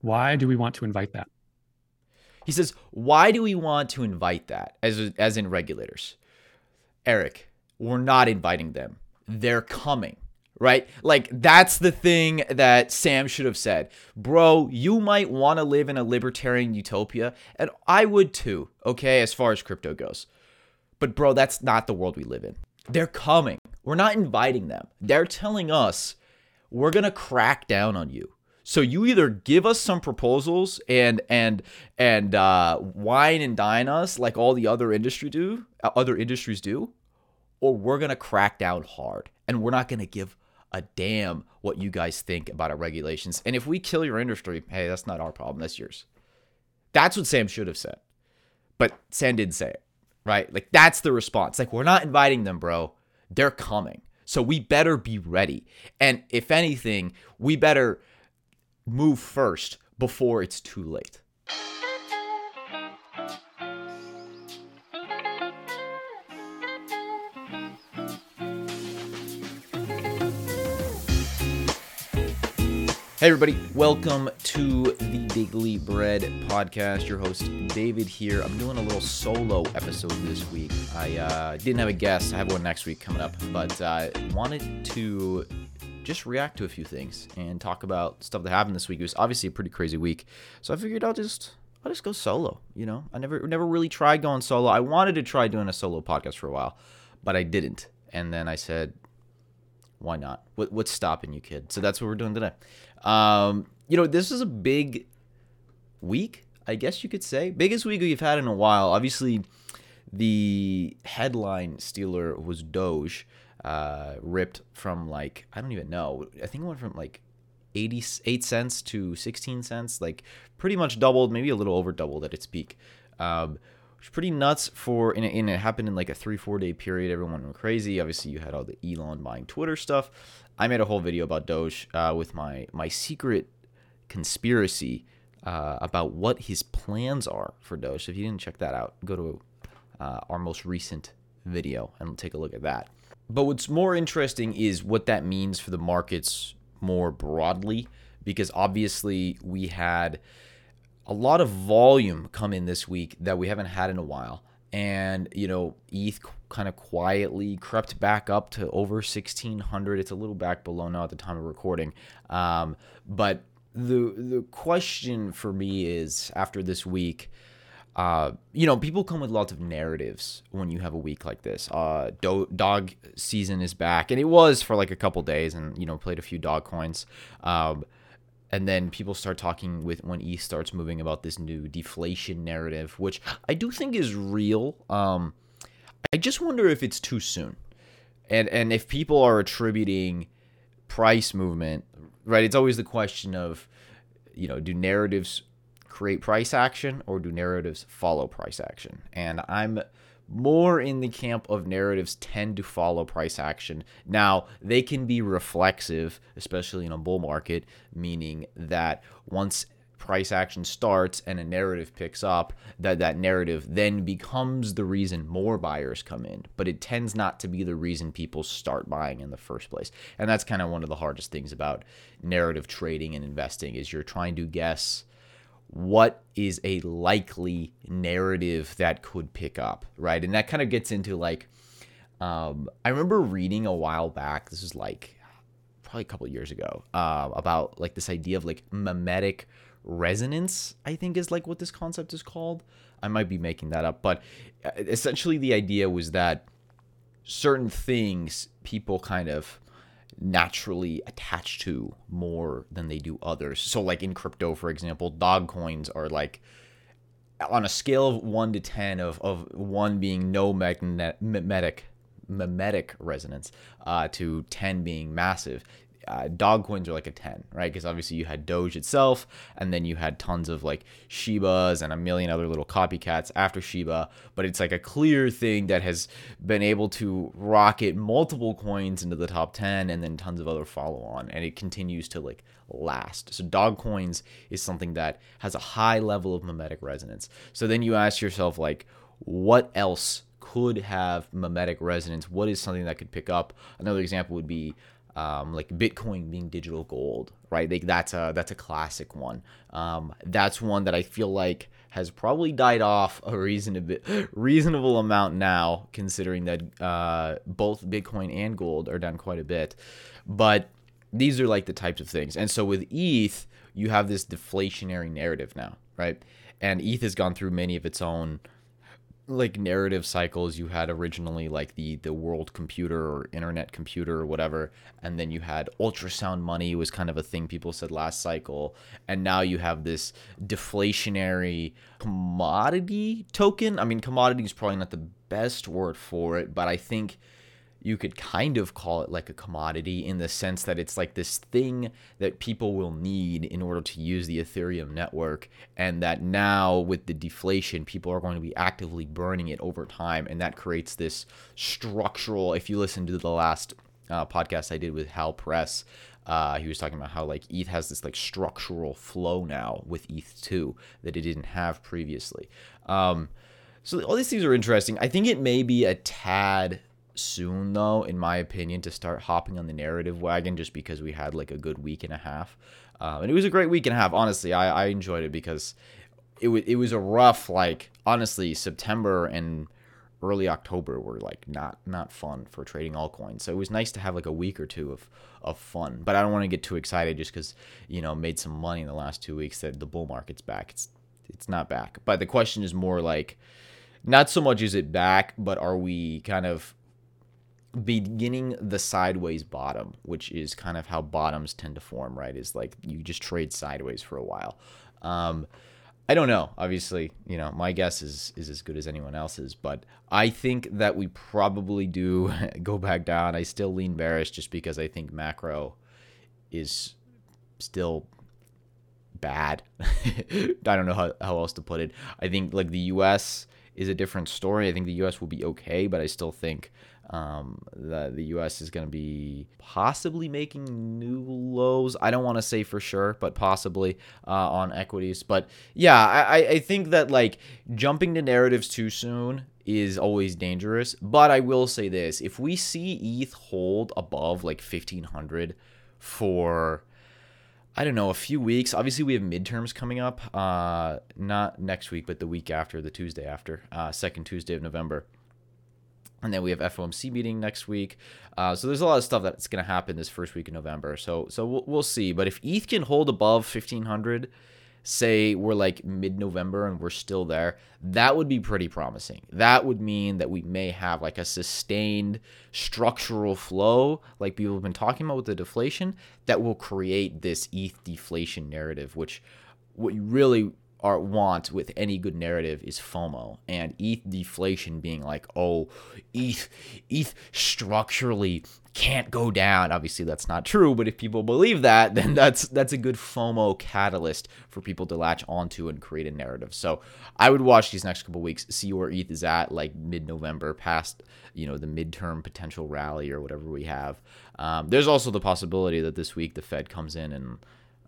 Why do we want to invite that? He says, "Why do we want to invite that as as in regulators?" Erik, we're not inviting them. They're coming. Right? Like that's the thing that Sam should have said. Bro, you might want to live in a libertarian utopia, and I would too, okay, as far as crypto goes. But bro, that's not the world we live in. They're coming. We're not inviting them. They're telling us we're going to crack down on you. So you either give us some proposals and and and uh, wine and dine us like all the other industry do, uh, other industries do, or we're gonna crack down hard and we're not gonna give a damn what you guys think about our regulations. And if we kill your industry, hey, that's not our problem. That's yours. That's what Sam should have said, but Sam didn't say it. Right? Like that's the response. Like we're not inviting them, bro. They're coming. So we better be ready. And if anything, we better move first before it's too late. Hey, everybody, welcome to the Daily Bread podcast. Your host, David, here. I'm doing a little solo episode this week. I uh, didn't have a guest, I have one next week coming up, but uh, wanted to just react to a few things and talk about stuff that happened this week. It was obviously a pretty crazy week, so I figured I'll just I'll just go solo. You know, I never never really tried going solo. I wanted to try doing a solo podcast for a while, but I didn't. And then I said, why not? What, what's stopping you, kid? So that's what we're doing today. Um, you know, this is a big week, I guess you could say. Biggest week we've had in a while. Obviously, the headline stealer was Doge, uh, ripped from like, I don't even know. I think it went from like 88 cents to 16 cents, like pretty much doubled, maybe a little over doubled at its peak. Um, which pretty nuts for and it, and it happened in like a three four day period. Everyone went crazy. Obviously you had all the elon buying twitter stuff. I made a whole video about doge uh, with my my secret conspiracy uh, about what his plans are for doge. So if you didn't check that out go to uh, our most recent video and take a look at that but what's more interesting is what that means for the markets more broadly because obviously we had a lot of volume come in this week that we haven't had in a while. And, you know, ETH kind of quietly crept back up to over 1600. It's a little back below now at the time of recording. Um, but the the question for me is after this week, uh, you know, people come with lots of narratives when you have a week like this. Uh, do- dog season is back, and it was for like a couple days, and you know, played a few dog coins. Um, and then people start talking with when ETH starts moving about this new deflation narrative, which I do think is real. Um, I just wonder if it's too soon, and and if people are attributing price movement, right? It's always the question of, you know, do narratives create price action or do narratives follow price action? And I'm more in the camp of narratives tend to follow price action. Now, they can be reflexive, especially in a bull market, meaning that once price action starts and a narrative picks up, that that narrative then becomes the reason more buyers come in, but it tends not to be the reason people start buying in the first place. And that's kind of one of the hardest things about narrative trading and investing is you're trying to guess what is a likely narrative that could pick up, right? And that kind of gets into like, um, I remember reading a while back, this is like probably a couple years ago, uh, about like this idea of like mimetic resonance, I think is like what this concept is called. I might be making that up, but uh, essentially the idea was that certain things people kind of naturally attached to more than they do others. So, like in crypto, for example, dog coins are like on a scale of one to ten, of of one being no magnetic mimetic resonance, uh, to ten being massive uh, dog coins are like a 10, right? Because obviously you had Doge itself, and then you had tons of like Shibas and a million other little copycats after Shiba. But it's like a clear thing that has been able to rocket multiple coins into the top 10 and then tons of other follow on. And it continues to like last. So dog coins is something that has a high level of mimetic resonance. So then you ask yourself, like, what else could have mimetic resonance? What is something that could pick up? Another example would be um, like Bitcoin being digital gold, right? Like that's a that's a classic one. Um, that's one that I feel like has probably died off a reasonable reasonable amount now, considering that uh, both Bitcoin and gold are down quite a bit. But these are like the types of things, and so with ETH, you have this deflationary narrative now, right? And ETH has gone through many of its own like narrative cycles you had originally like the the world computer or internet computer or whatever and then you had ultrasound money was kind of a thing people said last cycle and now you have this deflationary commodity token? I mean commodity is probably not the best word for it but i think you could kind of call it like a commodity in the sense that it's like this thing that people will need in order to use the Ethereum network. And that now, with the deflation, people are going to be actively burning it over time. And that creates this structural. If you listen to the last uh, podcast I did with Hal Press, uh, he was talking about how like ETH has this like structural flow now with ETH2 that it didn't have previously. Um, so all these things are interesting. I think it may be a tad soon though in my opinion to start hopping on the narrative wagon just because we had like a good week and a half. Uh, and it was a great week and a half honestly. I, I enjoyed it because it, w- it was a rough like honestly september and early october were like not not fun for trading altcoins. So it was nice to have like a week or two of of fun. But i don't want to get too excited just because you know made some money in the last two weeks that the bull market's back. It's it's not back. But the question is more like not so much is it back but are we kind of beginning the sideways bottom, which is kind of how bottoms tend to form, right? Is like you just trade sideways for a while. Um, I don't know. Obviously, you know, my guess is is as good as anyone else's, but I think that we probably do go back down. I still lean bearish just because I think macro is still bad. I don't know how, how else to put it. I think like the US is a different story. I think the US will be okay, but I still think um, the the U.S. is going to be possibly making new lows. I don't want to say for sure, but possibly uh, on equities. But yeah, I, I think that like jumping to narratives too soon is always dangerous. But I will say this: if we see ETH hold above like fifteen hundred for I don't know, a few weeks. Obviously, we have midterms coming up. Uh, not next week, but the week after, the Tuesday after, uh, second Tuesday of November and then we have FOMC meeting next week. Uh, so there's a lot of stuff that's going to happen this first week of November. So so we'll, we'll see. But if ETH can hold above 1500, say we're like mid-November and we're still there, that would be pretty promising. That would mean that we may have like a sustained structural flow, like people have been talking about with the deflation, that will create this ETH deflation narrative, which what you really are want with any good narrative is FOMO and ETH deflation being like, oh, ETH ETH structurally can't go down. Obviously, that's not true, but if people believe that, then that's that's a good FOMO catalyst for people to latch onto and create a narrative. So I would watch these next couple weeks, see where ETH is at, like mid-November, past you know the midterm potential rally or whatever we have. Um, there's also the possibility that this week the Fed comes in and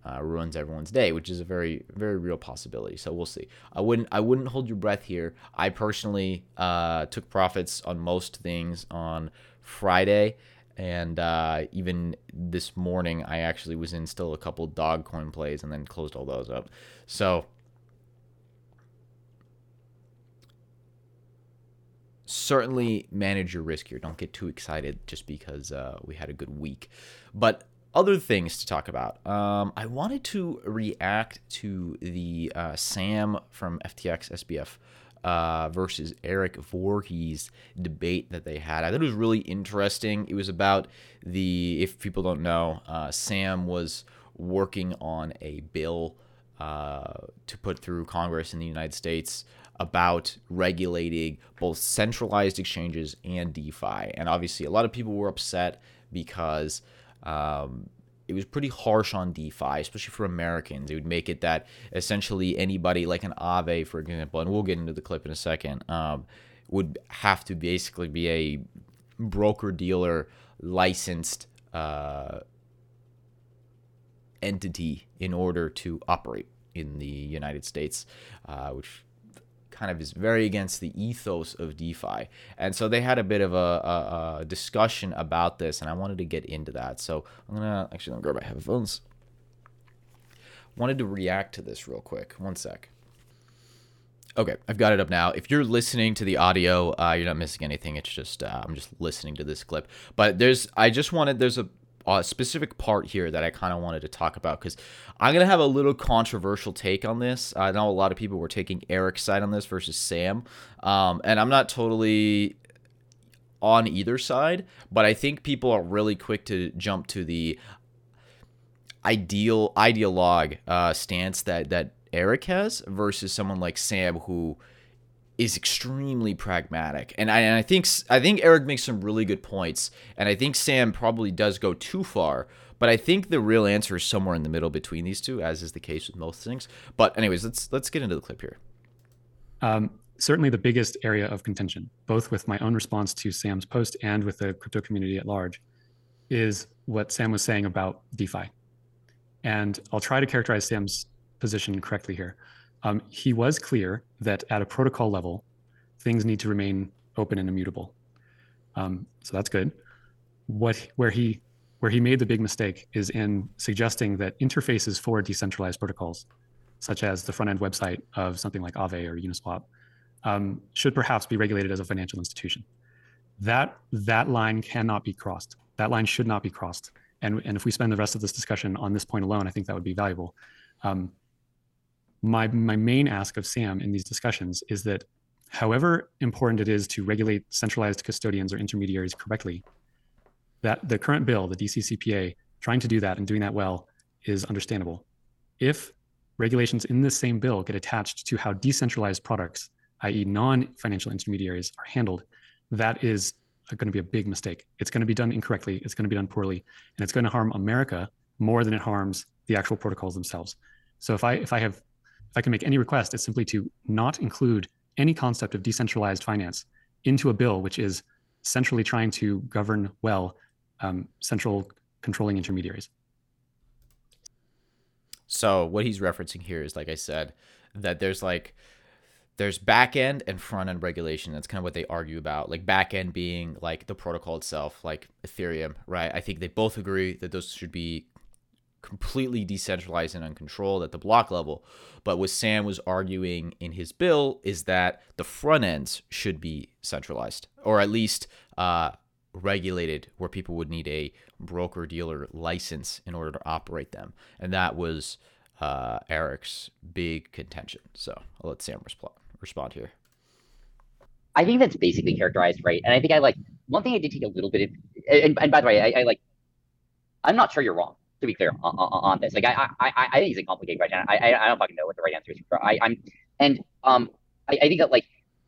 uh, ruins everyone's day, which is a very very real possibility. So we'll see. I wouldn't I wouldn't hold your breath here. I personally uh, took profits on most things on Friday, and uh, even this morning I actually was in still a couple dog coin plays and then closed all those up. So. Certainly manage your risk here. Don't get too excited just because uh, we had a good week. But other things to talk about. Um, I wanted to react to the uh, Sam from FTX SBF uh, versus Erik Voorhees debate that they had. I thought it was really interesting. It was about the, if people don't know, uh, Sam was working on a bill uh, to put through Congress in the United States about regulating both centralized exchanges and DeFi. And obviously, a lot of people were upset because um, it was pretty harsh on DeFi, especially for Americans. It would make it that essentially anybody, like an Aave, for example, and we'll get into the clip in a second, um, would have to basically be a broker dealer licensed uh, entity in order to operate in the United States, uh, which kind of is very against the ethos of DeFi. And so they had a bit of a, a, a discussion about this, and I wanted to get into that. So I'm gonna actually let me grab my headphones. Wanted to react to this real quick. One sec. Okay, I've got it up now. If you're listening to the audio, uh, you're not missing anything. It's just uh, I'm just listening to this clip. But there's I just wanted there's a a specific part here that I kind of wanted to talk about because I'm gonna have a little controversial take on this. I know a lot of people were taking Erik's side on this versus Sam, um, and I'm not totally on either side, but I think people are really quick to jump to the ideal ideologue uh, stance that that Erik has versus someone like Sam who is extremely pragmatic. And I, and I think I think Erik makes some really good points, and I think Sam probably does go too far. But I think the real answer is somewhere in the middle between these two, as is the case with most things. But anyways, let's let's get into the clip here. Um, certainly, the biggest area of contention, both with my own response to Sam's post and with the crypto community at large, is what Sam was saying about DeFi. And I'll try to characterize Sam's position correctly here. Um, he was clear that at a protocol level, things need to remain open and immutable. Um, so that's good. What where he where he made the big mistake is in suggesting that interfaces for decentralized protocols, such as the front end website of something like Aave or Uniswap, um, should perhaps be regulated as a financial institution. That that line cannot be crossed. That line should not be crossed. And, and if we spend the rest of this discussion on this point alone, I think that would be valuable. Um, my my main ask of Sam in these discussions is that however important it is to regulate centralized custodians or intermediaries correctly, that the current bill, the DCCPA, trying to do that and doing that well is understandable. If regulations in this same bill get attached to how decentralized products, i.e., non-financial intermediaries, are handled, that is going to be a big mistake. It's going to be done incorrectly. It's going to be done poorly, and it's going to harm America more than it harms the actual protocols themselves. So if I if I have if I can make any request, it's simply to not include any concept of decentralized finance into a bill which is centrally trying to govern well um, central controlling intermediaries. So what he's referencing here is, like I said, that there's like there's back end and front end regulation. That's kind of what they argue about. Like back end being like the protocol itself, like Ethereum, right? I think they both agree that those should be completely decentralized and uncontrolled at the block level. But what Sam was arguing in his bill is that the front ends should be centralized, or at least uh, regulated, where people would need a broker dealer license in order to operate them. And that was uh, Erik's big contention. So I'll let Sam respond respond here. I think that's basically characterized right, and I think I like one thing I did take a little bit of, and, and by the way, I, I like, I'm not sure you're wrong to be clear on, on, this. Like I, I, I think it's a complicated question. I, I, I don't fucking know what the right answer is. I, I'm, and um, I, I think that like,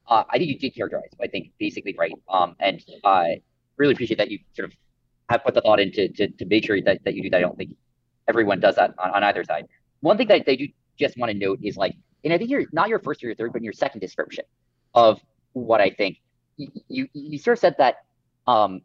uh, I think you did characterize. I think basically right. Um, and I uh, really appreciate that you sort of have put the thought into to, to make sure that, that you do that. I don't think everyone does that on, on either side. One thing that they do just want to note is like, and I think you're not your first or your third, but in your second description of what I think you, you, you sort of said that um,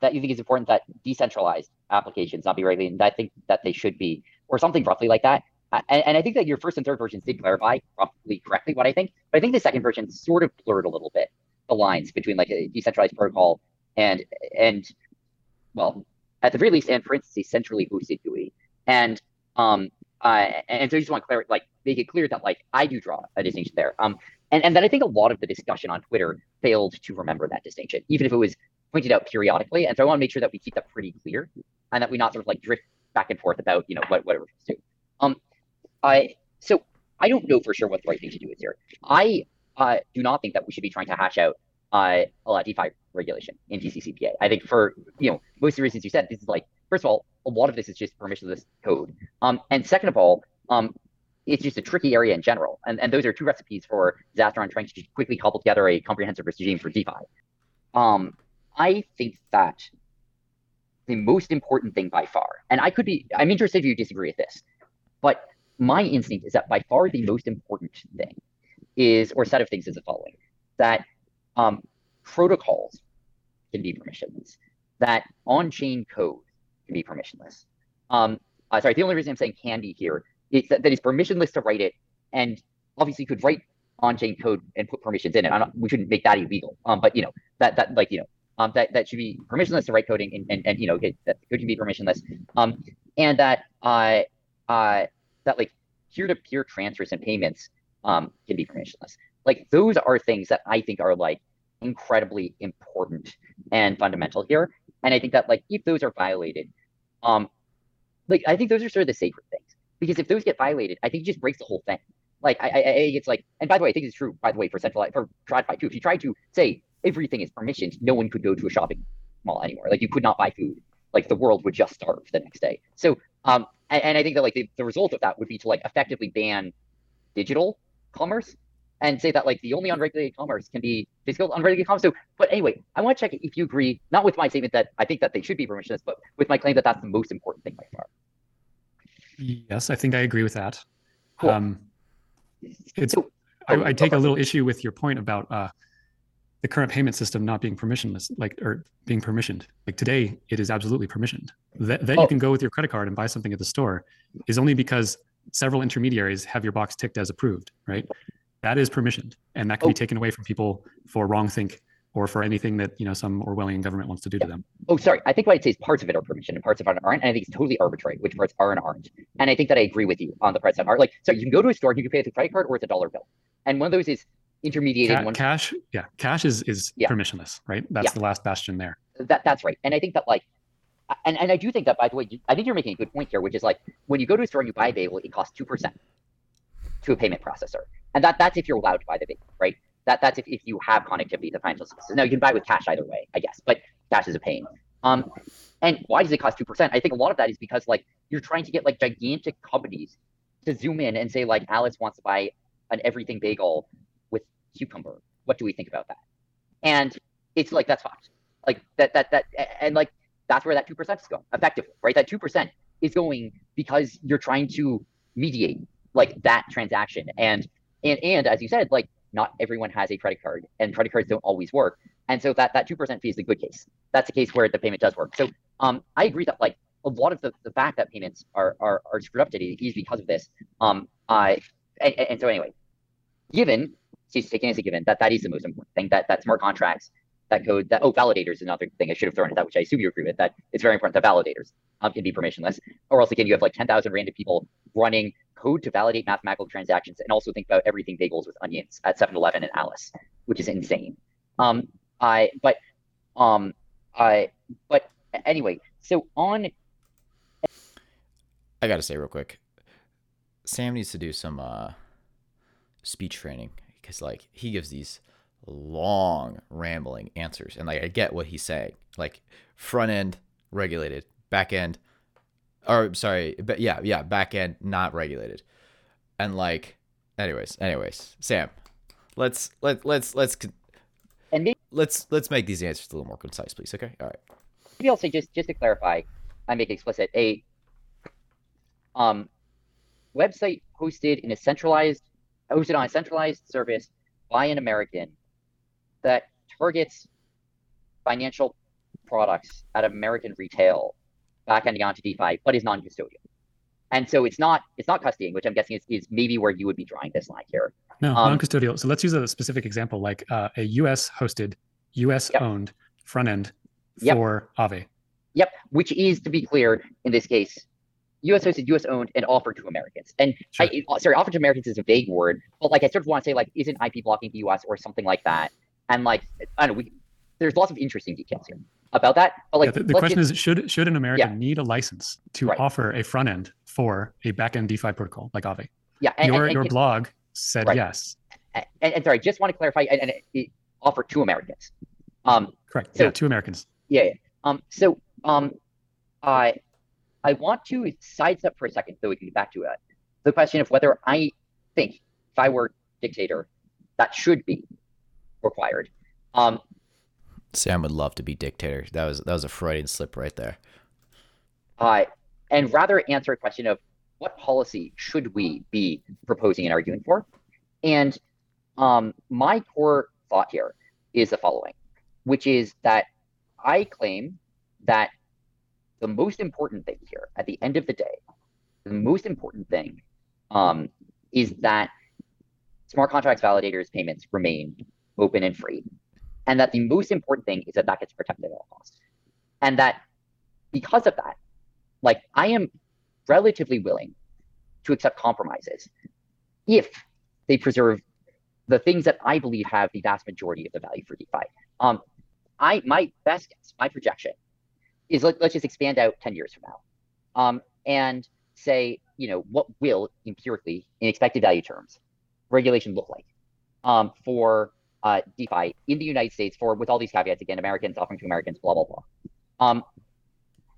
that you think is important that decentralized applications not be regulated. I think that they should be, or something roughly like that. And, and, I think that your first and third versions did clarify roughly correctly what I think, but I think the second version sort of blurred a little bit the lines between like a decentralized protocol and and well, at the very least, and for instance, a centrally hosted GUI. And um uh, and so I just want to clear, like make it clear that like I do draw a distinction there. Um and, and that I think a lot of the discussion on Twitter failed to remember that distinction, even if it was pointed out periodically. And so I want to make sure that we keep that pretty clear and that we not sort of like drift back and forth about, you know, what, what it refers to. Um, I, so I don't know for sure what the right thing to do is here. I uh, do not think that we should be trying to hash out uh, a lot of DeFi regulation in DCCPA. I think for, you know, most of the reasons you said, this is like, first of all, a lot of this is just permissionless code. Um, and second of all, um, it's just a tricky area in general. And, and those are two recipes for disaster on trying to quickly cobble together a comprehensive regime for DeFi. Um, I think that the most important thing by far, and I could be, I'm interested if you disagree with this, but my instinct is that by far the most important thing is, or set of things is the following that um, protocols can be permissionless, that on chain code can be permissionless. Um, uh, sorry, the only reason I'm saying can be here is that, that it's permissionless to write it. And obviously, you could write on-chain code and put permissions in it. We shouldn't make that illegal. Um, but you know that that like you know um that that should be permissionless to write coding and and, and you know okay, that code can be permissionless. Um, and that uh uh that like peer-to-peer transfers and payments um can be permissionless. Like those are things that I think are like incredibly important and fundamental here. And I think that like if those are violated, um, like I think those are sort of the sacred things because if those get violated, I think it just breaks the whole thing. Like I, I, I it's like, and by the way, I think it's true. By the way, for centralized for TradFi too. If you try to say everything is permissioned, no one could go to a shopping mall anymore. Like you could not buy food. Like the world would just starve the next day. So, um, and, and I think that like the, the result of that would be to like effectively ban digital commerce and say that like the only unregulated commerce can be physical unregulated commerce. So, but anyway, I want to check if you agree, not with my statement that I think that they should be permissionless, but with my claim that that's the most important thing by far. Yes, I think I agree with that. Cool. Um, it's So- I, I take a little issue with your point about uh, the current payment system not being permissionless, like or being permissioned. Like today, it is absolutely permissioned. That that Oh. you can go with your credit card and buy something at the store is only because several intermediaries have your box ticked as approved, right? That is permissioned, and that can Oh. be taken away from people for wrong think or for anything that you know some Orwellian government wants to do to them. Oh, sorry. I think what I'd say is parts of it are permission and parts of it aren't. And I think it's totally arbitrary which parts are and aren't. And I think that I agree with you on the parts that are. Like, so you can go to a store and you can pay with a credit card or with a dollar bill. And one of those is intermediated. Ca- one cash, yeah, cash is is Yeah. permissionless, right? That's Yeah. the last bastion there. that that's right. And I think that like, and, and I do think that by the way, you- I think you're making a good point here, which is like when you go to a store and you buy a bagel, it costs two percent to a payment processor, and that that's if you're allowed to buy the bagel, right? That that's if, if you have connectivity to financial services. Now you can buy with cash either way, I guess, but cash is a pain. Um, and why does it cost two percent? I think a lot of that is because like you're trying to get like gigantic companies to zoom in and say like Alice wants to buy an everything bagel cucumber. What do we think about that? And it's like that's fucked. Like that that that and like that's where that two percent is going effectively, right? That two percent is going because you're trying to mediate like that transaction. And and and as you said, like not everyone has a credit card and credit cards don't always work. And so that that two percent fee is the good case. That's a case where the payment does work. So um I agree that like a lot of the, the fact that payments are, are are screwed up today is because of this. Um I and and so anyway, given she's taking as a given. That that is the most important thing. That that smart contracts that code that oh validators is another thing I should have thrown at that which I assume you agree with that it's very important that validators um, can be permissionless. Or else again you have like 10,000 random people running code to validate mathematical transactions and also think about everything bagels with onions at 7-Eleven and Alice which is insane. Um I but um I but anyway so on I gotta say real quick, Sam needs to do some uh, speech training because like he gives these long rambling answers, and like I get what he's saying. Like front end regulated, back end, or sorry, but yeah, yeah, back end not regulated, and like, anyways, anyways, Sam, let's let let's let's and maybe, let's let's make these answers a little more concise, please. Okay, all right. maybe I'll say just just to clarify I make explicit a um website hosted in a centralized hosted on a centralized service by an American that targets financial products at American retail backending onto DeFi, but is non-custodial. And so it's not it's not custodying, which I'm guessing is, is maybe where you would be drawing this line here. No, Um, non-custodial. So let's use a specific example, like uh, a U.S. hosted, U.S. Yep. owned front end Yep. for Aave. Yep, which is to be clear in this case, U.S. hosted, U.S. owned, and offered to Americans. And Sure. I, uh, sorry, offered to Americans is a vague word, but like I sort of want to say like, isn't IP blocking the U.S. or something like that? And like, I don't know, we, there's lots of interesting details here about that. But like, yeah, the, the question get- is, should should an American Yeah. need a license to Right. offer a front end for a backend DeFi protocol like Aave? yeah, and, your and, your blog said Right. yes. and, and sorry, just want to clarify, and, and it, offered to Americans. Um, Correct. So- yeah, two Americans. Yeah. yeah. Um. So, um, I, I want to sidestep for a second, so we can get back to it. The question of whether I think if I were dictator, that should be required. Um. Sam would love to be dictator. That was that was a Freudian slip right there. Uh, and rather answer a question of what policy should we be proposing and arguing for? And um, my core thought here is the following, which is that I claim that the most important thing here, at the end of the day, the most important thing um, is that smart contracts validators payments remain open and free. And that the most important thing is that that gets protected at all costs. And that because of that, like I am relatively willing to accept compromises if they preserve the things that I believe have the vast majority of the value for DeFi. Um, I my best guess, my projection is let, let's just expand out 10 years from now. Um, and say, you know, what will empirically, in expected value terms, regulation look like um, for uh, DeFi in the United States for with all these caveats again, Americans offering to Americans, blah blah blah. Um,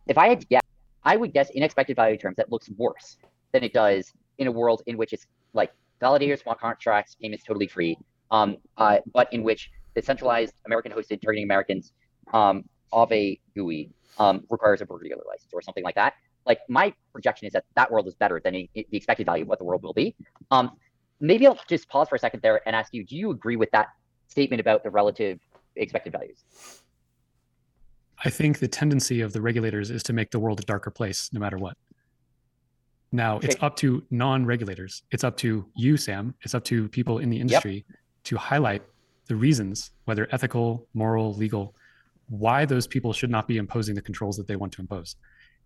if I had to guess, I would guess in expected value terms that looks worse than it does in a world in which it's like validators, smart contracts, payments totally free, um, uh, but in which the centralized American hosted targeting Americans um, of a GUI um, requires a broker-dealer license or something like that. Like my projection is that that world is better than the expected value of what the world will be. Um, maybe I'll just pause for a second there and ask you: Do you agree with that statement about the relative expected values? I think the tendency of the regulators is to make the world a darker place, no matter what. Now okay. it's up to non-regulators. It's up to you, Sam. It's up to people in the industry yep. to highlight the reasons, whether ethical, moral, legal, why those people should not be imposing the controls that they want to impose.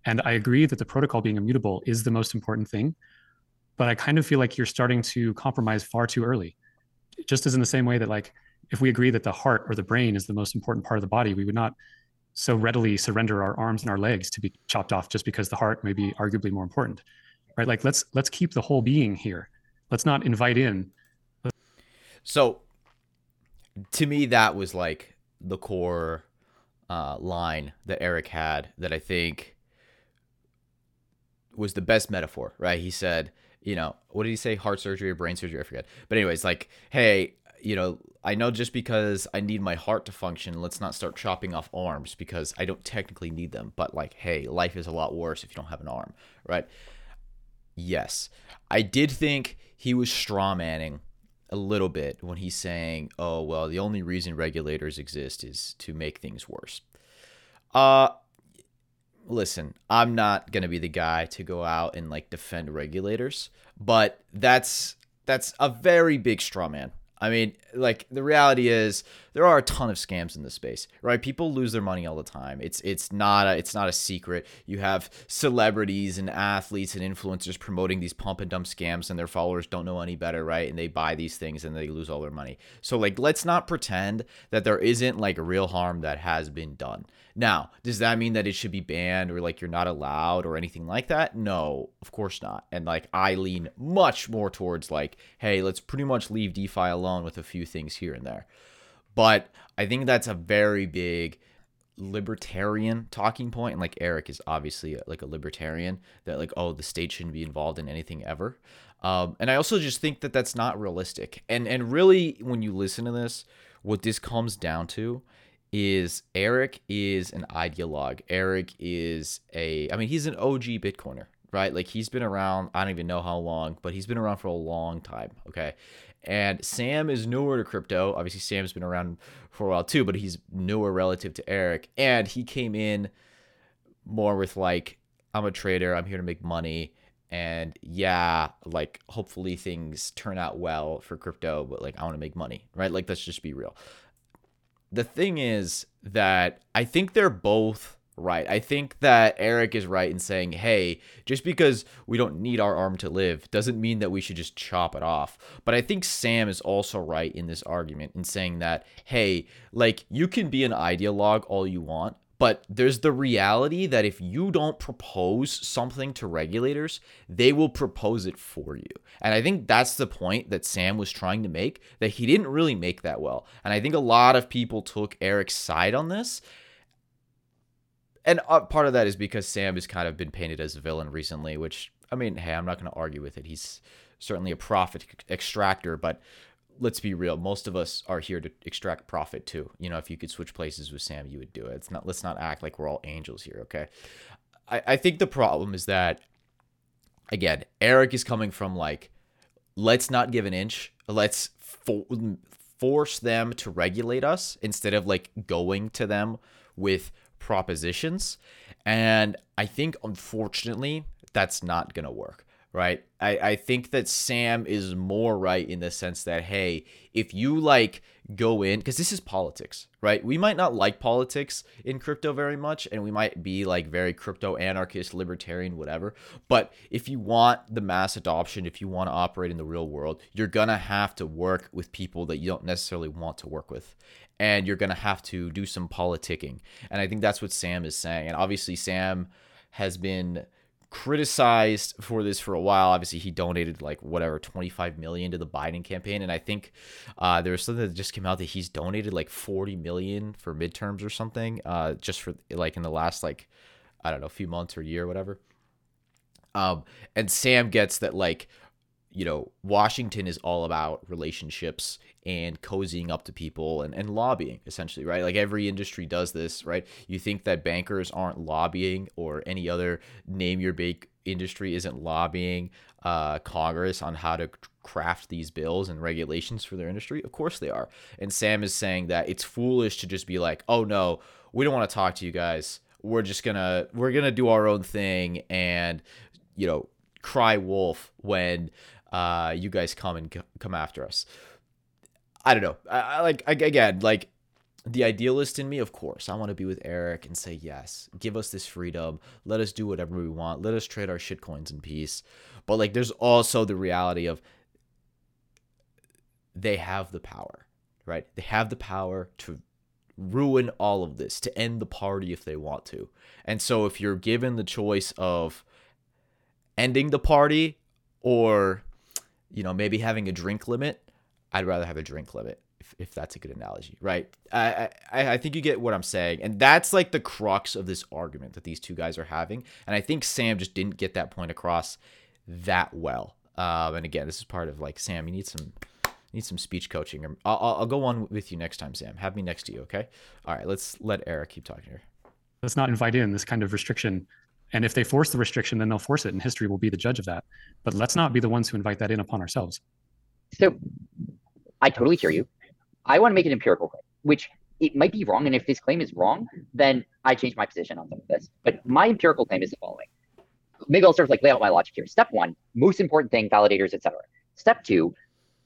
And I agree that the protocol being immutable is the most important thing, but I kind of feel like you're starting to compromise far too early. Just as in the same way that like if we agree that the heart or the brain is the most important part of the body, we would not so readily surrender our arms and our legs to be chopped off just because the heart may be arguably more important. Right? Like let's let's keep the whole being here. Let's not invite in. So to me that was like the core uh, line that Erik had that I think was the best metaphor, right? He said, you know, what did he say? Heart surgery or brain surgery? I forget. But anyways, like, hey, you know, I know just because I need my heart to function, let's not start chopping off arms because I don't technically need them. But like, hey, life is a lot worse if you don't have an arm, right? Yes, I did think he was straw manning a little bit when he's saying, "Oh, well, the only reason regulators exist is to make things worse." Uh listen, I'm not going to be the guy to go out and like defend regulators, but that's that's a very big straw man. I mean, like the reality is there are a ton of scams in this space, right? People lose their money all the time. It's it's not a, it's not a secret. You have celebrities and athletes and influencers promoting these pump and dump scams and their followers don't know any better, right? And they buy these things and they lose all their money. So like let's not pretend that there isn't like real harm that has been done. Now, does that mean that it should be banned or like you're not allowed or anything like that? No, of course not. And like I lean much more towards like, hey, let's pretty much leave DeFi alone with a few things here and there. But I think that's a very big libertarian talking point and like Erik is obviously like a libertarian that like oh the state shouldn't be involved in anything ever. Um, and I also just think that that's not realistic. And and really when you listen to this, what this comes down to is Erik is an ideologue. Erik is a, I mean, he's an OG Bitcoiner, right? Like he's been around, I don't even know how long, but he's been around for a long time. Okay. And Sam is newer to crypto. Obviously, Sam's been around for a while too, but he's newer relative to Erik. And he came in more with like, I'm a trader, I'm here to make money. And yeah, like hopefully things turn out well for crypto, but like I want to make money, right? Like let's just be real the thing is that I think they're both right. I think that Erik is right in saying, hey, just because we don't need our arm to live doesn't mean that we should just chop it off. But I think Sam is also right in this argument in saying that, hey, like you can be an ideologue all you want, but there's the reality that if you don't propose something to regulators, they will propose it for you. And I think that's the point that Sam was trying to make that he didn't really make that well. And I think a lot of people took Erik's side on this. And uh, part of that is because Sam has kind of been painted as a villain recently, which, I mean, hey, I'm not going to argue with it. He's certainly a profit extractor, but let's be real most of us are here to extract profit too. You know if you could switch places with sam you would do it. It's not let's not act like we're all angels here okay? I, I think the problem is that again erik is coming from like let's not give an inch. Let's fo- force them to regulate us instead of like going to them with propositions and i think unfortunately that's not going to work right? I, I think that Sam is more right in the sense that, hey, if you like go in, because this is politics, right? We might not like politics in crypto very much, and we might be like very crypto anarchist, libertarian, whatever. But if you want the mass adoption, if you want to operate in the real world, you're going to have to work with people that you don't necessarily want to work with. And you're going to have to do some politicking. And I think that's what Sam is saying. And obviously, Sam has been criticized for this for a while. Obviously, he donated like whatever 25 million to the Biden campaign, and I think uh, there was something that just came out that he's donated like 40 million for midterms or something, uh, just for like in the last like I don't know, a few months or year or whatever. Um, and Sam gets that like you know, Washington is all about relationships and cozying up to people and, and lobbying, essentially, right? Like every industry does this, right? You think that bankers aren't lobbying or any other name your bake industry isn't lobbying uh, Congress on how to craft these bills and regulations for their industry? Of course they are. And Sam is saying that it's foolish to just be like, oh no, we don't want to talk to you guys. We're just gonna we're gonna do our own thing and you know cry wolf when uh, you guys come and c- come after us. I don't know. I, I like I, again like the idealist in me, of course, I want to be with Erik and say yes, give us this freedom, let us do whatever we want, let us trade our shitcoins in peace. But like, there's also the reality of they have the power, right? They have the power to ruin all of this, to end the party if they want to. And so, if you're given the choice of ending the party or you know, maybe having a drink limit, I'd rather have a drink limit if, if that's a good analogy, right? I, I I think you get what I'm saying, and that's like the crux of this argument that these two guys are having, and I think Sam just didn't get that point across that well. Um, and again, this is part of like Sam, you need some need some speech coaching. I'll, I'll, I'll go on with you next time, Sam. Have me next to you, okay? All right, let's let Erik keep talking here. Let's not invite in this kind of restriction and if they force the restriction, then they'll force it, and history will be the judge of that. But let's not be the ones who invite that in upon ourselves. So I totally hear you. I want to make an empirical claim, which it might be wrong. And if this claim is wrong, then I change my position on some of this. But my empirical claim is the following. Maybe I'll sort of like lay out my logic here. Step one, most important thing, validators, etc. Step two,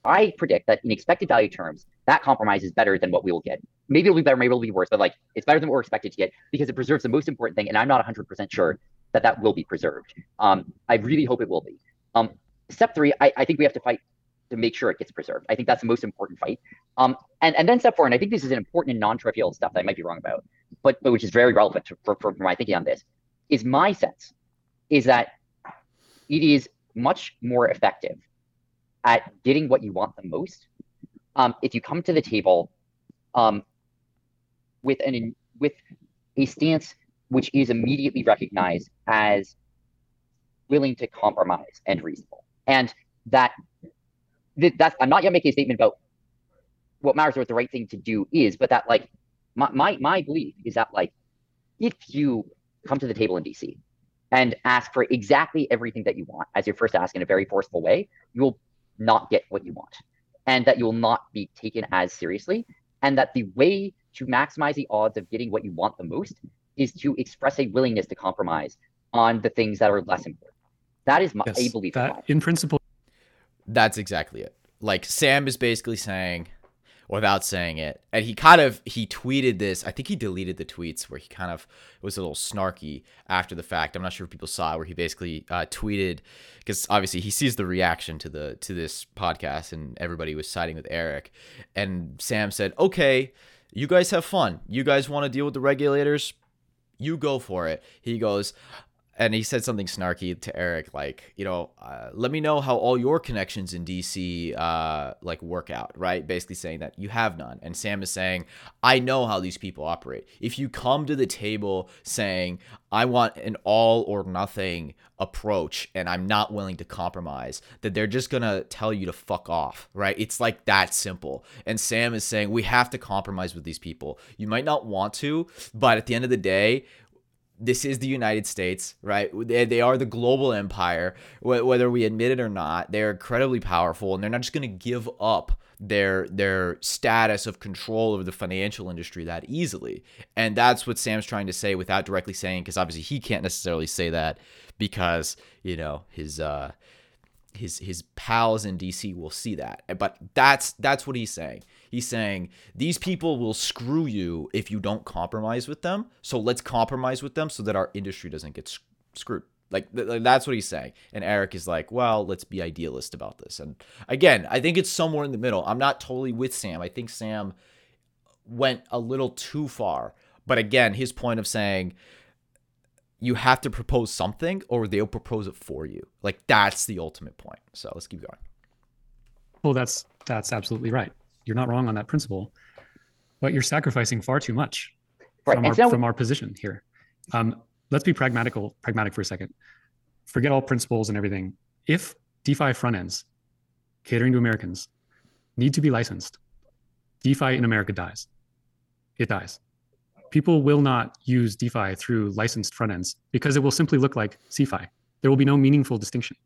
I predict that in expected value terms, that compromise is better than what we will get. Maybe it'll be better, maybe it'll be worse, but like it's better than what we're expected to get because it preserves the most important thing. And I'm not 100% sure that that will be preserved. Um, I really hope it will be. Um, step three, I, I think we have to fight to make sure it gets preserved. I think that's the most important fight. Um, and, and then step four, and I think this is an important and non-trivial stuff that I might be wrong about, but, but which is very relevant to, for, for my thinking on this, is my sense is that it is much more effective at getting what you want the most um, if you come to the table um, with an with a stance which is immediately recognized as willing to compromise and reasonable. And that that's I'm not yet making a statement about what matters or what the right thing to do is, but that like my my, my belief is that like if you come to the table in DC and ask for exactly everything that you want as your first ask in a very forceful way, you will not get what you want. And that you will not be taken as seriously. And that the way to maximize the odds of getting what you want the most is to express a willingness to compromise on the things that are less important. That is my yes, a belief. That, in principle, that's exactly it. Like Sam is basically saying, without saying it, and he kind of he tweeted this. I think he deleted the tweets where he kind of was a little snarky after the fact. I'm not sure if people saw where he basically uh, tweeted because obviously he sees the reaction to the to this podcast and everybody was siding with Erik, and Sam said, "Okay." You guys have fun. You guys want to deal with the regulators? You go for it. He goes, and he said something snarky to Erik, like, you know, uh, let me know how all your connections in DC uh, like work out, right? Basically saying that you have none. And Sam is saying, I know how these people operate. If you come to the table saying, I want an all or nothing approach and I'm not willing to compromise, that they're just gonna tell you to fuck off, right? It's like that simple. And Sam is saying, we have to compromise with these people. You might not want to, but at the end of the day, this is the United States, right? They, are the global empire, whether we admit it or not. They're incredibly powerful, and they're not just going to give up their their status of control over the financial industry that easily. And that's what Sam's trying to say without directly saying, because obviously he can't necessarily say that because you know his uh, his his pals in DC will see that. But that's that's what he's saying. He's saying these people will screw you if you don't compromise with them. So let's compromise with them so that our industry doesn't get screwed. Like, th- that's what he's saying. And Erik is like, well, let's be idealist about this. And again, I think it's somewhere in the middle. I'm not totally with Sam. I think Sam went a little too far. But again, his point of saying you have to propose something or they'll propose it for you. Like that's the ultimate point. So let's keep going. Well, that's that's absolutely right. You're not wrong on that principle, but you're sacrificing far too much right. from, our, so- from our position here. Um, let's be pragmatical, pragmatic for a second. Forget all principles and everything. If DeFi front ends, catering to Americans, need to be licensed, DeFi in America dies. It dies people will not use DeFi through licensed front ends because it will simply look like CeFi. There will be no meaningful distinction.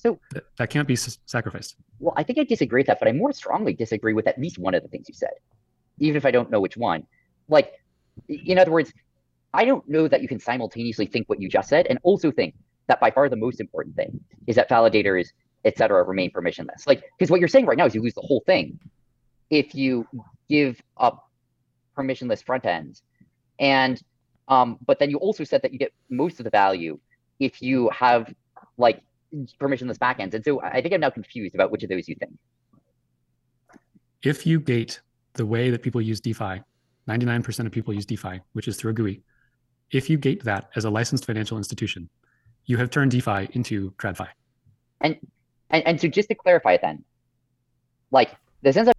So that, that can't be s- sacrificed. Well, I think I disagree with that, but I more strongly disagree with at least one of the things you said, even if I don't know which one. Like, in other words, I don't know that you can simultaneously think what you just said and also think that by far the most important thing is that validators, et cetera, remain permissionless. Like, because what you're saying right now is you lose the whole thing if you give up permissionless front ends. And um, but then you also said that you get most of the value if you have like permissionless backends. And so I think I'm now confused about which of those you think. If you gate the way that people use DeFi, 99% of people use DeFi, which is through a GUI. If you gate that as a licensed financial institution, you have turned DeFi into TradFi. And, and and so just to clarify then, like the sense of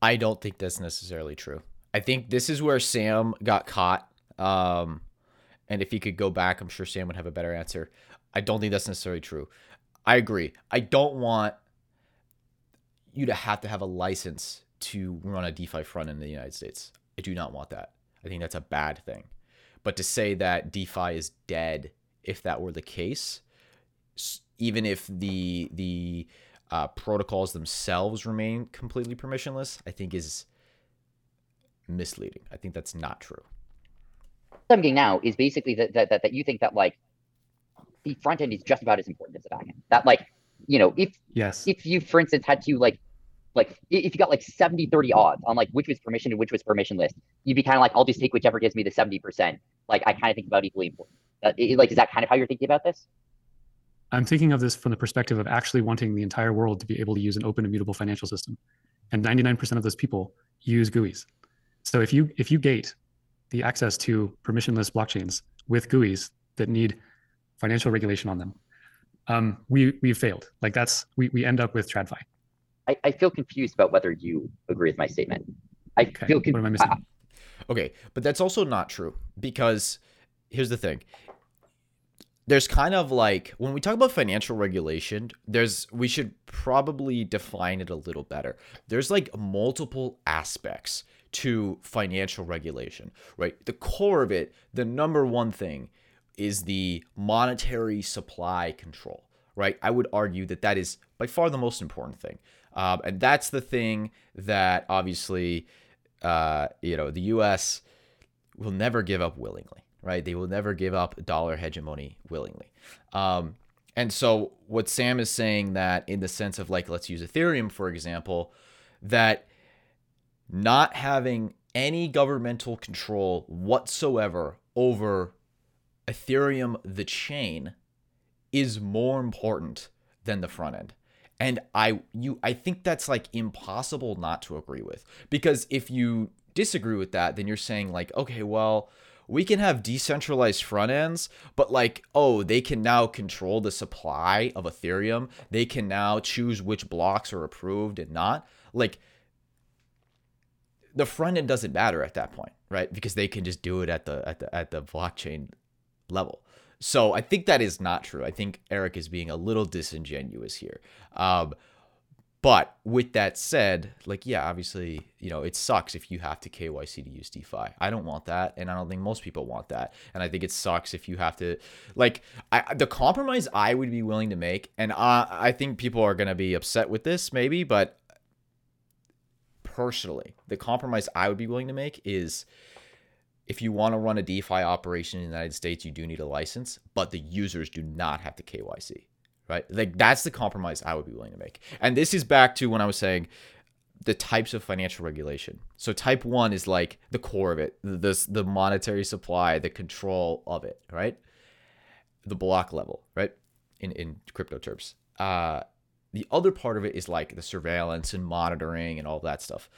I don't think that's necessarily true. I think this is where Sam got caught. Um, and if he could go back, I'm sure Sam would have a better answer. I don't think that's necessarily true. I agree. I don't want you to have to have a license to run a DeFi front in the United States. I do not want that. I think that's a bad thing. But to say that DeFi is dead, if that were the case, even if the the uh, protocols themselves remain completely permissionless, I think is misleading. I think that's not true. Getting now is basically that, that, that you think that like the front end is just about as important as the back end. That like, you know, if yes, if you, for instance, had to like like if you got like 70 30 odds on like which was permission and which was permissionless you'd be kind of like i'll just take whichever gives me the 70% like i kind of think about equally important. Uh, like is that kind of how you're thinking about this? I'm thinking of this from the perspective of actually wanting the entire world to be able to use an open immutable financial system. And 99% of those people use guis. So if you if you gate the access to permissionless blockchains with GUIs that need financial regulation on them, um, we we've failed. Like that's we we end up with TradFi. I, I feel confused about whether you agree with my statement. I okay. feel what am I missing? I, okay, but that's also not true because here's the thing. There's kind of like when we talk about financial regulation, there's we should probably define it a little better. There's like multiple aspects to financial regulation, right? The core of it, the number one thing is the monetary supply control, right? I would argue that that is by far the most important thing. Um, and that's the thing that obviously, uh, you know, the U.S. will never give up willingly, right? They will never give up dollar hegemony willingly. Um, and so, what Sam is saying that, in the sense of like, let's use Ethereum for example, that not having any governmental control whatsoever over Ethereum, the chain, is more important than the front end. And I you I think that's like impossible not to agree with. Because if you disagree with that, then you're saying like, okay, well, we can have decentralized front ends, but like, oh, they can now control the supply of Ethereum. They can now choose which blocks are approved and not. Like the front end doesn't matter at that point, right? Because they can just do it at the at the at the blockchain level. So I think that is not true. I think Erik is being a little disingenuous here. Um, but with that said, like yeah, obviously, you know, it sucks if you have to KYC to use DeFi. I don't want that, and I don't think most people want that. And I think it sucks if you have to, like, I, the compromise I would be willing to make, and I, I think people are gonna be upset with this maybe, but personally, the compromise I would be willing to make is if you want to run a DeFi operation in the United States, you do need a license, but the users do not have to KYC, right? Like that's the compromise I would be willing to make. And this is back to when I was saying the types of financial regulation. So type 1 is like the core of it, the the monetary supply, the control of it, right? The block level, right? In in crypto terms. Uh the other part of it is like the surveillance and monitoring and all that stuff.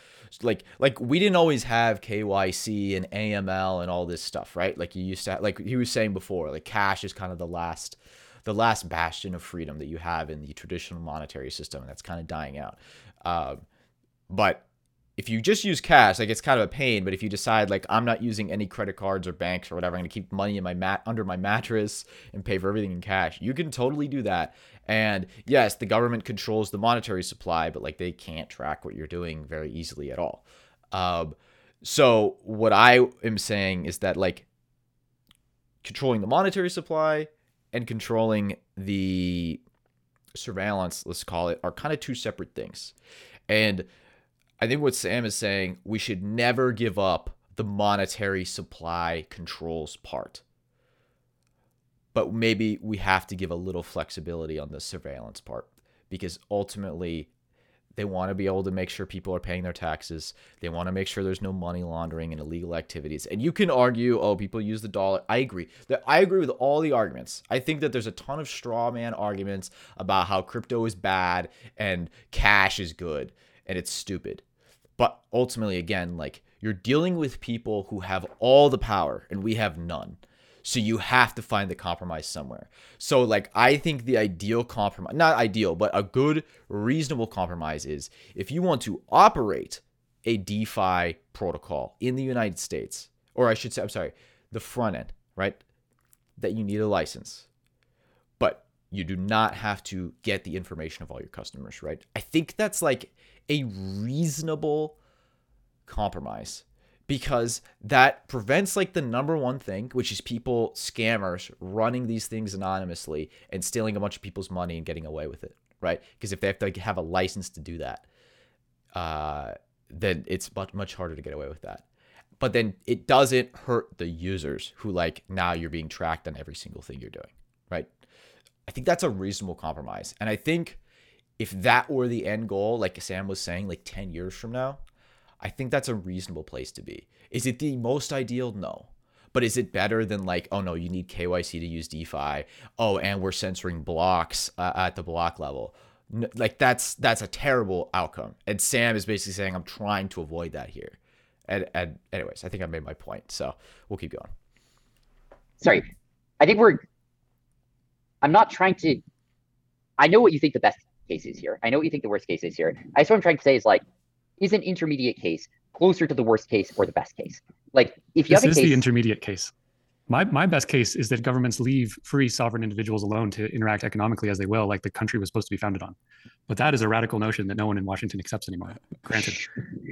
Like like we didn't always have KYC and AML and all this stuff, right? Like you used to have, like he was saying before, like cash is kind of the last the last bastion of freedom that you have in the traditional monetary system, and that's kind of dying out. Um, but if you just use cash, like it's kind of a pain. But if you decide like I'm not using any credit cards or banks or whatever, I'm gonna keep money in my mat under my mattress and pay for everything in cash. You can totally do that. And yes, the government controls the monetary supply, but like they can't track what you're doing very easily at all. Um, so what I am saying is that like controlling the monetary supply and controlling the surveillance, let's call it, are kind of two separate things. And I think what Sam is saying, we should never give up the monetary supply controls part. But maybe we have to give a little flexibility on the surveillance part because ultimately they want to be able to make sure people are paying their taxes. They want to make sure there's no money laundering and illegal activities. And you can argue, oh, people use the dollar. I agree. I agree with all the arguments. I think that there's a ton of straw man arguments about how crypto is bad and cash is good and it's stupid. But ultimately, again, like you're dealing with people who have all the power and we have none. So you have to find the compromise somewhere. So like I think the ideal compromise, not ideal, but a good reasonable compromise is if you want to operate a DeFi protocol in the United States, or I should say, I'm sorry, the front end, right? That you need a license. You do not have to get the information of all your customers, right? I think that's like a reasonable compromise because that prevents like the number one thing, which is people scammers running these things anonymously and stealing a bunch of people's money and getting away with it, right? Because if they have to have a license to do that, uh, then it's much much harder to get away with that. But then it doesn't hurt the users who like now you're being tracked on every single thing you're doing? I think that's a reasonable compromise, and I think if that were the end goal, like Sam was saying, like 10 years from now, I think that's a reasonable place to be. Is it the most ideal? No. But is it better than like, oh no, you need KYC to use DeFi? Oh, and we're censoring blocks uh, at the block level. No, like that's that's a terrible outcome. And Sam is basically saying I'm trying to avoid that here. And, and anyways, I think I made my point. So we'll keep going. Sorry, I think we're. I'm not trying to. I know what you think the best case is here. I know what you think the worst case is here. I guess what I'm trying to say is like is an intermediate case closer to the worst case or the best case? Like if you this have a is case, the intermediate case. My my best case is that governments leave free sovereign individuals alone to interact economically as they will, like the country was supposed to be founded on. But that is a radical notion that no one in Washington accepts anymore. Granted.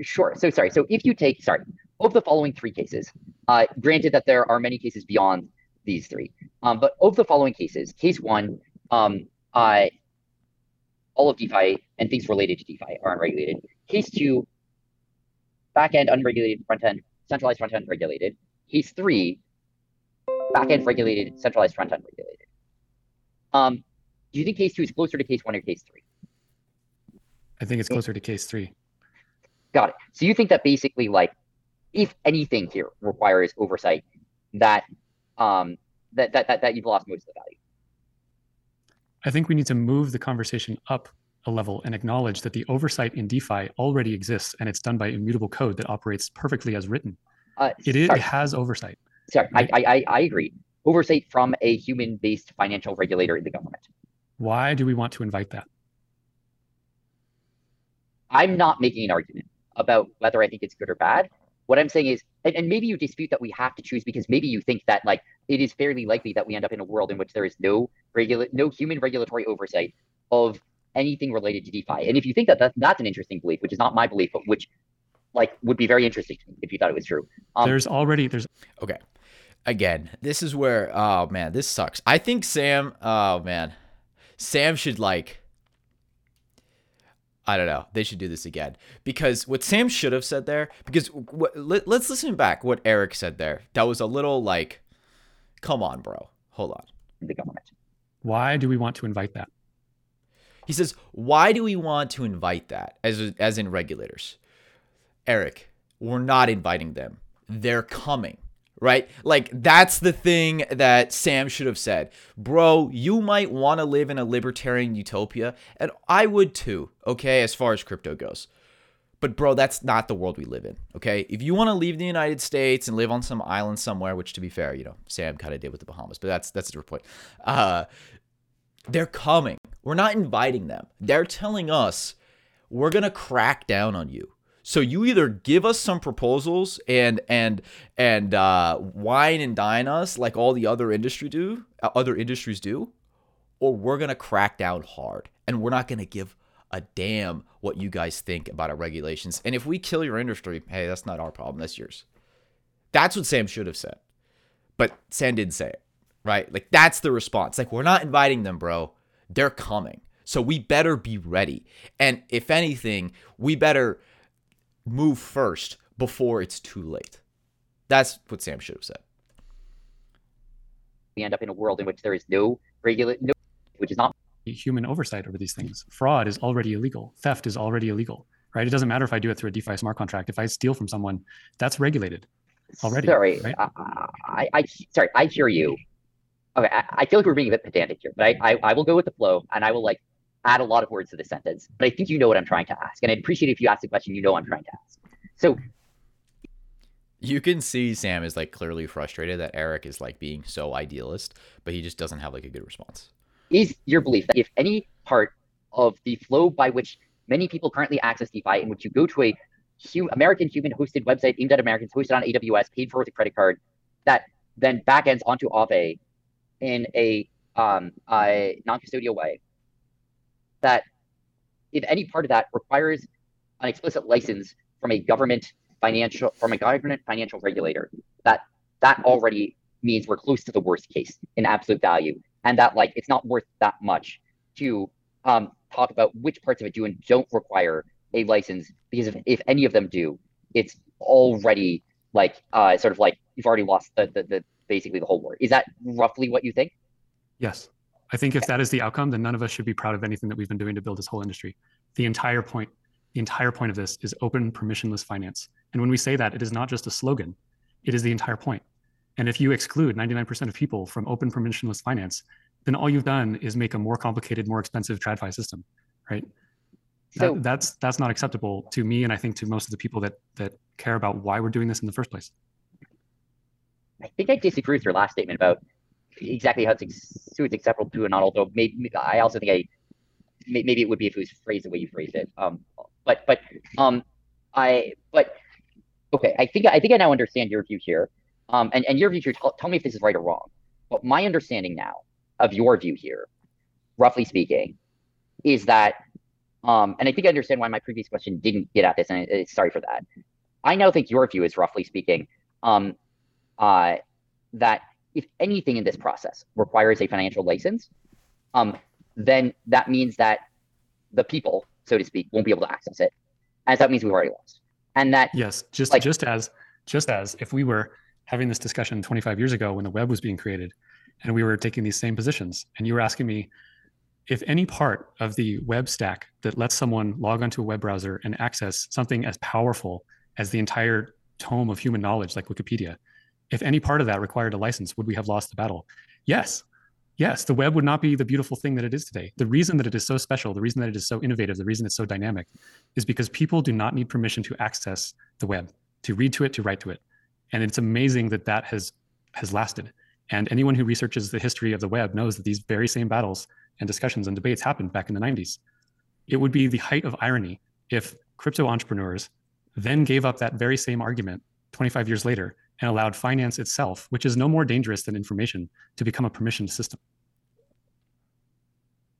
Sure. So sorry. So if you take sorry of the following three cases, uh, granted that there are many cases beyond these three, um, but of the following cases, case one, um, uh, all of DeFi and things related to DeFi are unregulated. Case two, backend unregulated, front end centralized front end regulated. Case three, backend regulated, centralized front end regulated. Um, do you think case two is closer to case one or case three? I think it's closer to case three. Got it. So you think that basically, like, if anything here requires oversight, that um, that that that, that you've lost most of the value. I think we need to move the conversation up a level and acknowledge that the oversight in DeFi already exists and it's done by immutable code that operates perfectly as written. Uh, it, is, it has oversight. Sorry, right? I, I, I agree. Oversight from a human based financial regulator in the government. Why do we want to invite that? I'm not making an argument about whether I think it's good or bad. What I'm saying is, and, and maybe you dispute that we have to choose because maybe you think that like it is fairly likely that we end up in a world in which there is no regula- no human regulatory oversight of anything related to DeFi. And if you think that, that that's an interesting belief, which is not my belief, but which like would be very interesting to me if you thought it was true. Um, there's already there's okay. Again, this is where oh man, this sucks. I think Sam, oh man, Sam should like. I don't know. They should do this again because what Sam should have said there. Because what, let, let's listen back what Erik said there. That was a little like, come on, bro. Hold on. The government. Why do we want to invite that? He says, "Why do we want to invite that as as in regulators?" Erik, we're not inviting them. They're coming right? Like that's the thing that Sam should have said. Bro, you might want to live in a libertarian utopia, and I would too, okay, as far as crypto goes. But bro, that's not the world we live in, okay? If you want to leave the United States and live on some island somewhere, which to be fair, you know, Sam kind of did with the Bahamas, but that's that's a different point. Uh they're coming. We're not inviting them. They're telling us we're going to crack down on you. So you either give us some proposals and and and uh, wine and dine us like all the other industry do, uh, other industries do, or we're gonna crack down hard and we're not gonna give a damn what you guys think about our regulations. And if we kill your industry, hey, that's not our problem. That's yours. That's what Sam should have said, but Sam didn't say it. Right? Like that's the response. Like we're not inviting them, bro. They're coming. So we better be ready. And if anything, we better move first before it's too late. That's what Sam should have said. We end up in a world in which there is no regulate, no, which is not human oversight over these things. Fraud is already illegal. Theft is already illegal, right? It doesn't matter if I do it through a DeFi smart contract. If I steal from someone, that's regulated already. Sorry, right? I, I, I, sorry, I hear you. Okay, I, I, feel like we're being a bit pedantic here, but I, I, I will go with the flow, and I will like add a lot of words to the sentence. But I think you know what I'm trying to ask, and I'd appreciate if you ask the question you know I'm trying to ask. So you can see Sam is like clearly frustrated that Erik is like being so idealist, but he just doesn't have like a good response. Is your belief that if any part of the flow by which many people currently access DeFi, in which you go to a American human hosted website aimed at Americans, hosted on AWS, paid for with a credit card, that then backends onto Aave in a um, non-custodial way, that if any part of that requires an explicit license from a government financial from a government financial regulator that that already means we're close to the worst case in absolute value. And that like it's not worth that much to um, talk about which parts of it do and don't require a license because if, if any of them do it's already like uh, sort of like you've already lost the, the, the basically the whole war. Is that roughly what you think? Yes i think if that is the outcome then none of us should be proud of anything that we've been doing to build this whole industry the entire point the entire point of this is open permissionless finance. And when we say that, it is not just a slogan, it is the entire point. And if you exclude 99% of people from open permissionless finance, then all you've done is make a more complicated, more expensive TradFi system, right? So, that, that's that's not acceptable to me, and I think to most of the people that that care about why we're doing this in the first place. I think I disagree with your last statement about exactly how it's, it's acceptable to and not. Although maybe I also think I maybe it would be if it was phrased the way you phrased it. Um, but but um, I but okay, I think I think I now understand your view here. Um, and and your view here. Tell, tell me if this is right or wrong. But my understanding now of your view here, roughly speaking, is that um, and I think I understand why my previous question didn't get at this, and I, sorry for that. I now think your view is roughly speaking um, uh, that if anything in this process requires a financial license, um, then that means that the people so to speak, won't be able to access it. As that means we've already lost. And that yes, just like, just as just as if we were having this discussion 25 years ago when the web was being created, and we were taking these same positions, and you were asking me if any part of the web stack that lets someone log onto a web browser and access something as powerful as the entire tome of human knowledge like Wikipedia, if any part of that required a license, would we have lost the battle? Yes, yes, the web would not be the beautiful thing that it is today. The reason that it is so special, the reason that it is so innovative, the reason it's so dynamic is because people do not need permission to access the web, to read to it, to write to it. And it's amazing that that has has lasted. And anyone who researches the history of the web knows that these very same battles and discussions and debates happened back in the 90s. It would be the height of irony if crypto entrepreneurs then gave up that very same argument 25 years later and allowed finance itself, which is no more dangerous than information, to become a permissioned system.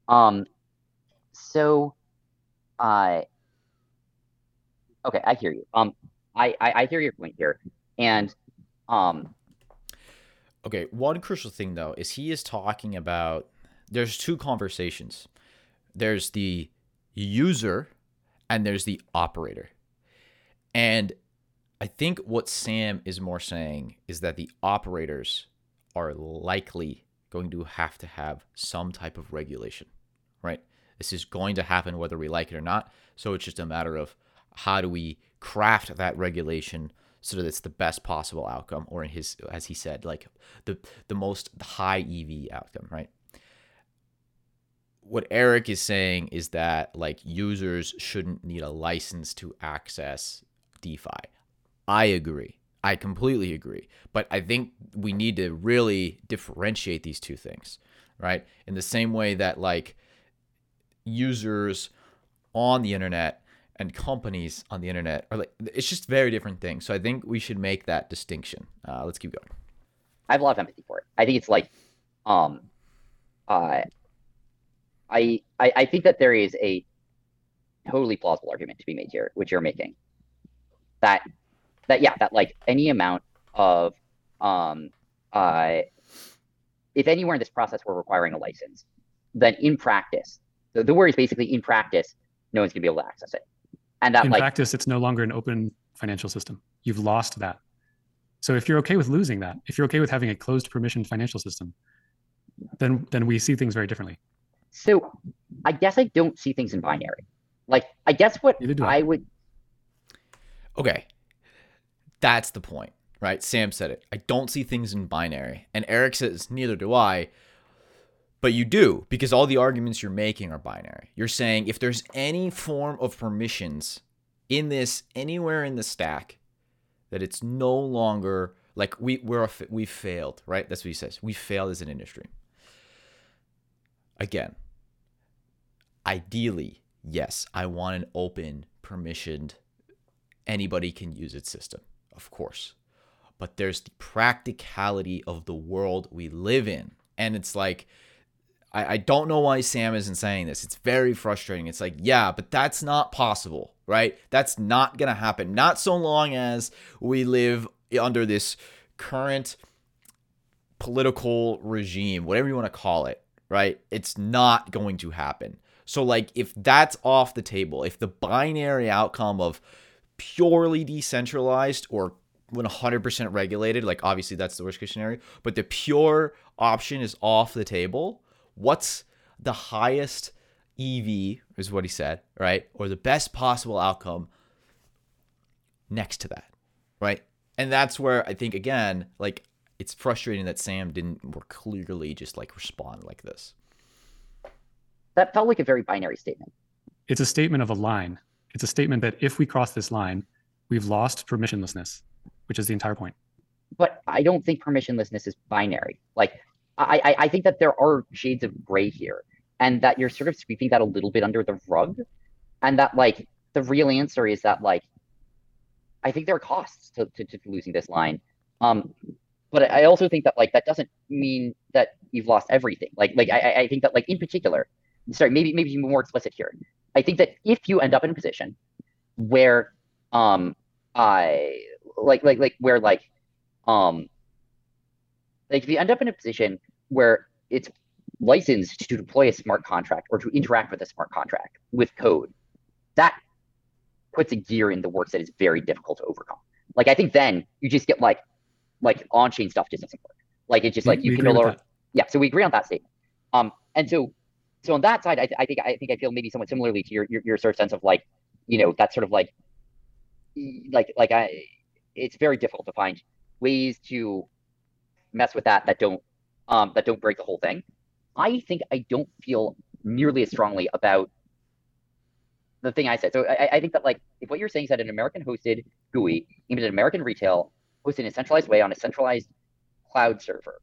Um, so, uh, okay, I hear you. Um, I, I, I hear your point here, and um, okay. One crucial thing though is he is talking about. There's two conversations. There's the user, and there's the operator, and I think what Sam is more saying is that the operators are likely going to have to have some type of regulation, right? This is going to happen whether we like it or not. So it's just a matter of how do we craft that regulation so that it's the best possible outcome, or in his, as he said, like the the most high EV outcome, right? What Erik is saying is that like users shouldn't need a license to access DeFi. I agree. I completely agree. But I think we need to really differentiate these two things, right? In the same way that like users on the internet and companies on the internet are like it's just very different things. So I think we should make that distinction. Uh, let's keep going. I have a lot of empathy for it. I think it's like, um, uh, I, I I think that there is a totally plausible argument to be made here, which you're making. That that yeah, that like any amount of um uh if anywhere in this process we're requiring a license, then in practice, the, the word is basically in practice, no one's gonna be able to access it. And that in like practice, it's no longer an open financial system. You've lost that. So if you're okay with losing that, if you're okay with having a closed permission financial system, then then we see things very differently. so I guess I don't see things in binary. Like I guess what I. I would Okay. That's the point, right? Sam said it. I don't see things in binary. And Erik says, neither do I. But you do, because all the arguments you're making are binary. You're saying if there's any form of permissions in this anywhere in the stack, that it's no longer like we we're a, we failed, right? That's what he says. We failed as an industry. Again, ideally, yes, I want an open, permissioned, anybody can use its system, of course. But there's the practicality of the world we live in. And it's like, I, I don't know why Sam isn't saying this. It's very frustrating. It's like, yeah, but that's not possible, right? That's not going to happen. Not so long as we live under this current political regime, whatever you want to call it, right? It's not going to happen. So, like, if that's off the table, if the binary outcome of purely decentralized or 100% regulated, like, obviously that's the worst case scenario, but the pure option is off the table, what's the highest EV, is what he said, right? Or the best possible outcome next to that, right? And that's where I think, again, like, it's frustrating that Sam didn't more clearly just like respond like this. that felt like a very binary statement. It's a statement of a line. It's a statement that if we cross this line, we've lost permissionlessness, which is the entire point. But I don't think permissionlessness is binary. Like I, I, I think that there are shades of gray here, and that you're sort of sweeping that a little bit under the rug, and that like the real answer is that like I think there are costs to, to, to losing this line. Um, but I also think that like that doesn't mean that you've lost everything. Like like I, I- think that like in particular, sorry, maybe maybe be more explicit here. I think that if you end up in a position where um I like like like where like um like if you end up in a position where it's licensed to deploy a smart contract or to interact with a smart contract with code, that puts a gear in the works that is very difficult to overcome. Like I think then you just get like like on-chain stuff just doesn't work. Like it's just We- like you we can no longer yeah so we agree on that statement um and so so on that side I, I think i think i feel maybe somewhat similarly to your, your your sort of sense of like you know that sort of like like like i it's very difficult to find ways to mess with that that don't um that don't break the whole thing i think i don't feel nearly as strongly about the thing i said so i, I think that like if what you're saying is that an american hosted gui aimed at american retail hosted in a centralized way on a centralized cloud server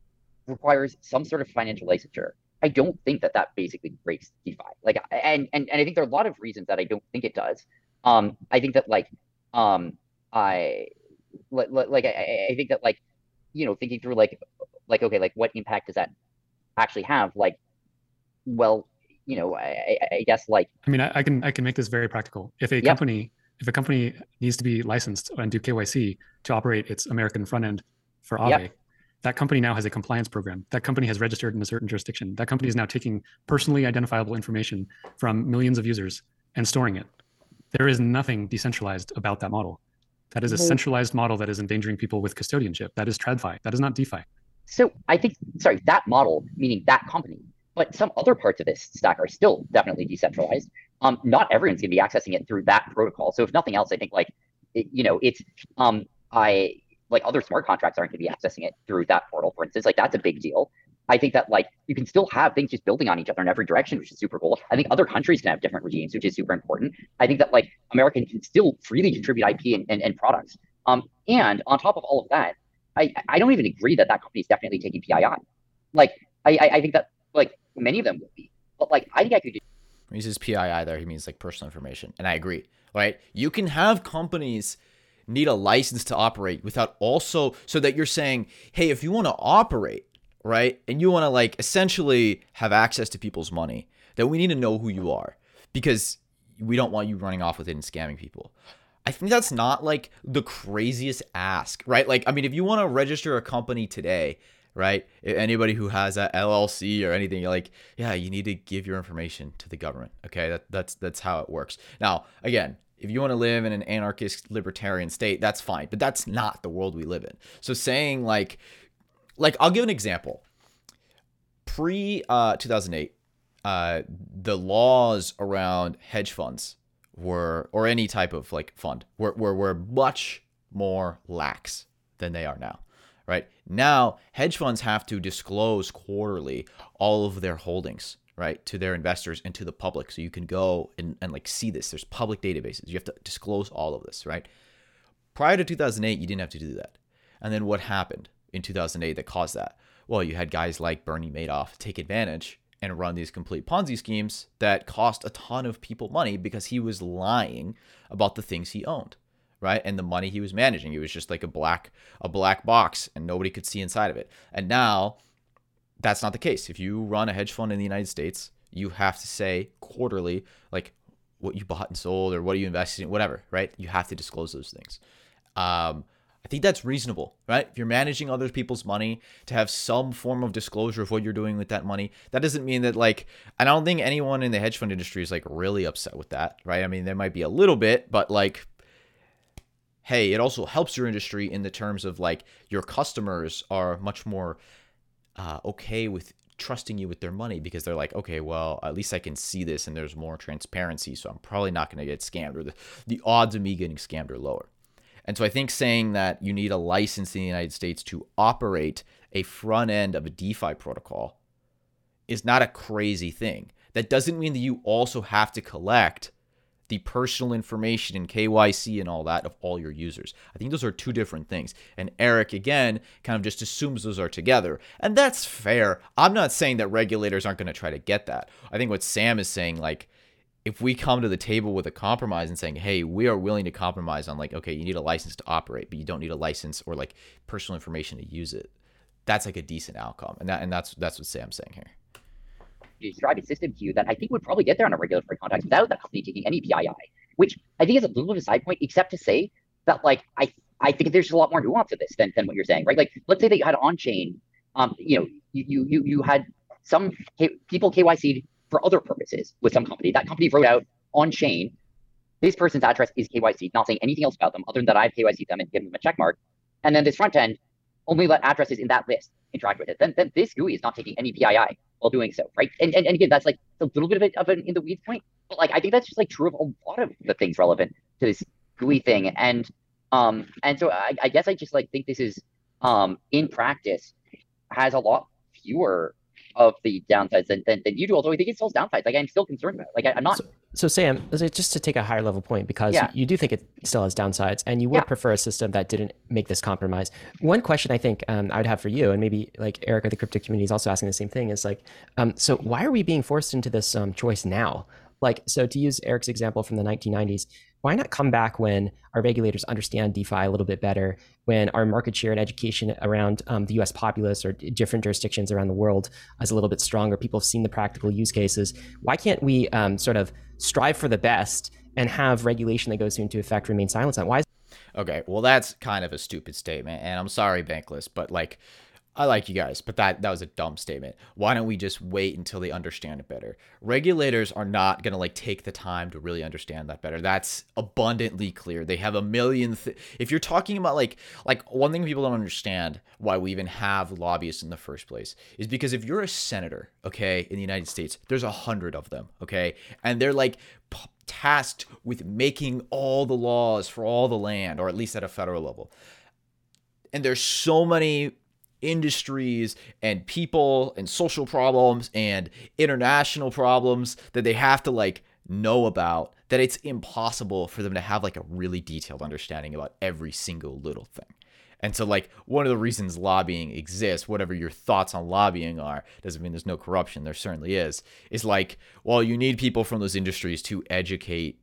requires some sort of financial licensure. I don't think that that basically breaks DeFi. Like, and and and I think there are a lot of reasons that I don't think it does. Um, I think that like, um, I like like I, I think that like, you know, thinking through like like okay, like what impact does that actually have? Like, well, you know, I I, guess like I mean, I, I can I can make this very practical. If a company if a company needs to be licensed and do KYC to operate its American front end for Aave, Yep. That company now has a compliance program. That company has registered in a certain jurisdiction. That company is now taking personally identifiable information from millions of users and storing it. There is nothing decentralized about that model. That is a centralized model that is endangering people with custodianship. That is TradFi. That is not DeFi. So I think, sorry, that model, meaning that company, but some other parts of this stack are still definitely decentralized. Um, not everyone's going to be accessing it through that protocol. So if nothing else, I think like, it, you know, it's um, I like other smart contracts aren't going to be accessing it through that portal, for instance. Like that's a big deal. I think that like you can still have things just building on each other in every direction, which is super cool. I think other countries can have different regimes, which is super important. I think that like American can still freely contribute IP and, and, and products. Um, and on top of all of that, I, I don't even agree that that company is definitely taking PII. Like I, I think that like many of them will be, but like I think I could. When he says PII there, he means like personal information, and I agree. Right? You can have companies need a license to operate without also so that you're saying, hey, if you want to operate, right, and you want to like essentially have access to people's money, then we need to know who you are because we don't want you running off with it and scamming people. I think that's not like the craziest ask, right? Like, I mean, if you want to register a company today, right? Anybody who has a LLC or anything, you're like, yeah, you need to give your information to the government. Okay, that, that's that's how it works. Now, again, if you want to live in an anarchist libertarian state, that's fine, but that's not the world we live in. So saying like, like I'll give an example. Pre uh, 2008, uh, the laws around hedge funds were or any type of like fund were, were, were much more lax than they are now right now hedge funds have to disclose quarterly all of their holdings right to their investors and to the public so you can go and, and like see this there's public databases you have to disclose all of this right prior to 2008 you didn't have to do that and then what happened in 2008 that caused that well you had guys like bernie madoff take advantage and run these complete Ponzi schemes that cost a ton of people money because he was lying about the things he owned, right? And the money he was managing. It was just like a black a black box and nobody could see inside of it. And now that's not the case. If you run a hedge fund in the United States, you have to say quarterly like what you bought and sold or what are you invested in, whatever, right? You have to disclose those things. Um, I think that's reasonable, right? If you're managing other people's money to have some form of disclosure of what you're doing with that money, that doesn't mean that like I don't think anyone in the hedge fund industry is like really upset with that, right? I mean, there might be a little bit, but like hey, it also helps your industry in the terms of like your customers are much more uh, okay with trusting you with their money because they're like, okay, well, at least I can see this and there's more transparency, so I'm probably not going to get scammed or the, the odds of me getting scammed are lower. And so I think saying that you need a license in the United States to operate a front end of a DeFi protocol is not a crazy thing. That doesn't mean that you also have to collect the personal information and KYC and all that of all your users. I think those are two different things. And Erik, again, kind of just assumes those are together. And that's fair. I'm not saying that regulators aren't going to try to get that. I think what Sam is saying, like, if we come to the table with a compromise and saying, hey, we are willing to compromise on like, okay, you need a license to operate, but you don't need a license or like personal information to use it, that's like a decent outcome. And that and that's that's what Sam's saying here. Describe a system to you that I think would probably get there on a regulatory context without the company taking any PII, which I think is a little bit of a side point, except to say that like I I think there's a lot more nuance to this than, than what you're saying, right? Like let's say that you had on chain, um, you know, you you you had some K- people KYC'd for other purposes with some company. That company wrote out on chain, this person's address is KYC, not saying anything else about them other than that I've KYC'd them and given them a check mark. And then this front end only let addresses in that list interact with it. Then, then this GUI is not taking any PII while doing so, right? And, and, and again, that's like a little bit of, it, of an in the weeds point, but like I think that's just like true of a lot of the things relevant to this GUI thing. And um and so I, I guess I just like think this is um in practice has a lot fewer of the downsides than, than, than you do. Although I think it still downsides. Like I'm still concerned about. It. Like I, am not. So, so, Sam, just to take a higher level point, because yeah. you do think it still has downsides, and you would yeah. prefer a system that didn't make this compromise. One question I think um, I would have for you, and maybe like Erik or the crypto community is also asking the same thing, is like, um, so why are we being forced into this um, choice now? Like, so to use Erik's example from the 1990s, why not come back when our regulators understand DeFi a little bit better, when our market share and education around um, the US populace or different jurisdictions around the world is a little bit stronger? People have seen the practical use cases. Why can't we um, sort of strive for the best and have regulation that goes into effect remain silent on? Why? Is- okay, well, that's kind of a stupid statement. And I'm sorry, Bankless, but like, I like you guys, but that that was a dumb statement. Why don't we just wait until they understand it better? Regulators are not going to like take the time to really understand that better. That's abundantly clear. They have a million th- if you're talking about like like one thing people don't understand why we even have lobbyists in the first place is because if you're a senator, okay, in the United States, there's a hundred of them, okay? And they're like p- tasked with making all the laws for all the land or at least at a federal level. And there's so many industries and people and social problems and international problems that they have to like know about that it's impossible for them to have like a really detailed understanding about every single little thing. And so, like, one of the reasons lobbying exists, whatever your thoughts on lobbying are, doesn't mean there's no corruption. There certainly is. Is like, well, you need people from those industries to educate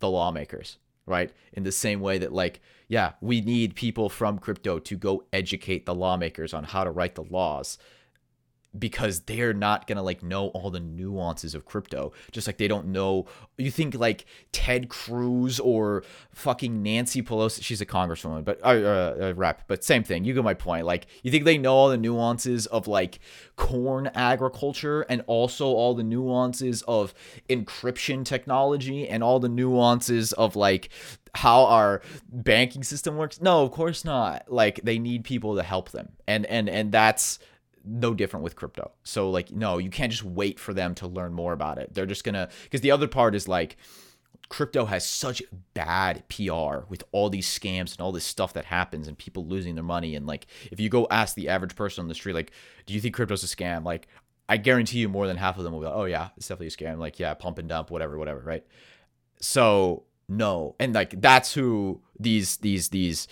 the lawmakers right? In the same way that, like, yeah, we need people from crypto to go educate the lawmakers on how to write the laws because they're not gonna like know all the nuances of crypto. Just like they don't know. You think like ted cruz or fucking nancy pelosi she's a congresswoman but uh, uh, uh, rep but same thing you get my point. Like you think they know all the nuances of like corn agriculture and also all the nuances of encryption technology and all the nuances of like how our banking system works? No of course not. Like they need people to help them. And and and that's no different with crypto. So like no, you can't just wait for them to learn more about it. They're just going to cuz the other part is like crypto has such bad PR with all these scams and all this stuff that happens and people losing their money and like if you go ask the average person on the street like do you think crypto's a scam? Like I guarantee you more than half of them will be like, "Oh yeah, it's definitely a scam." Like, yeah, pump and dump, whatever, whatever, right? So, no. And like that's who these these these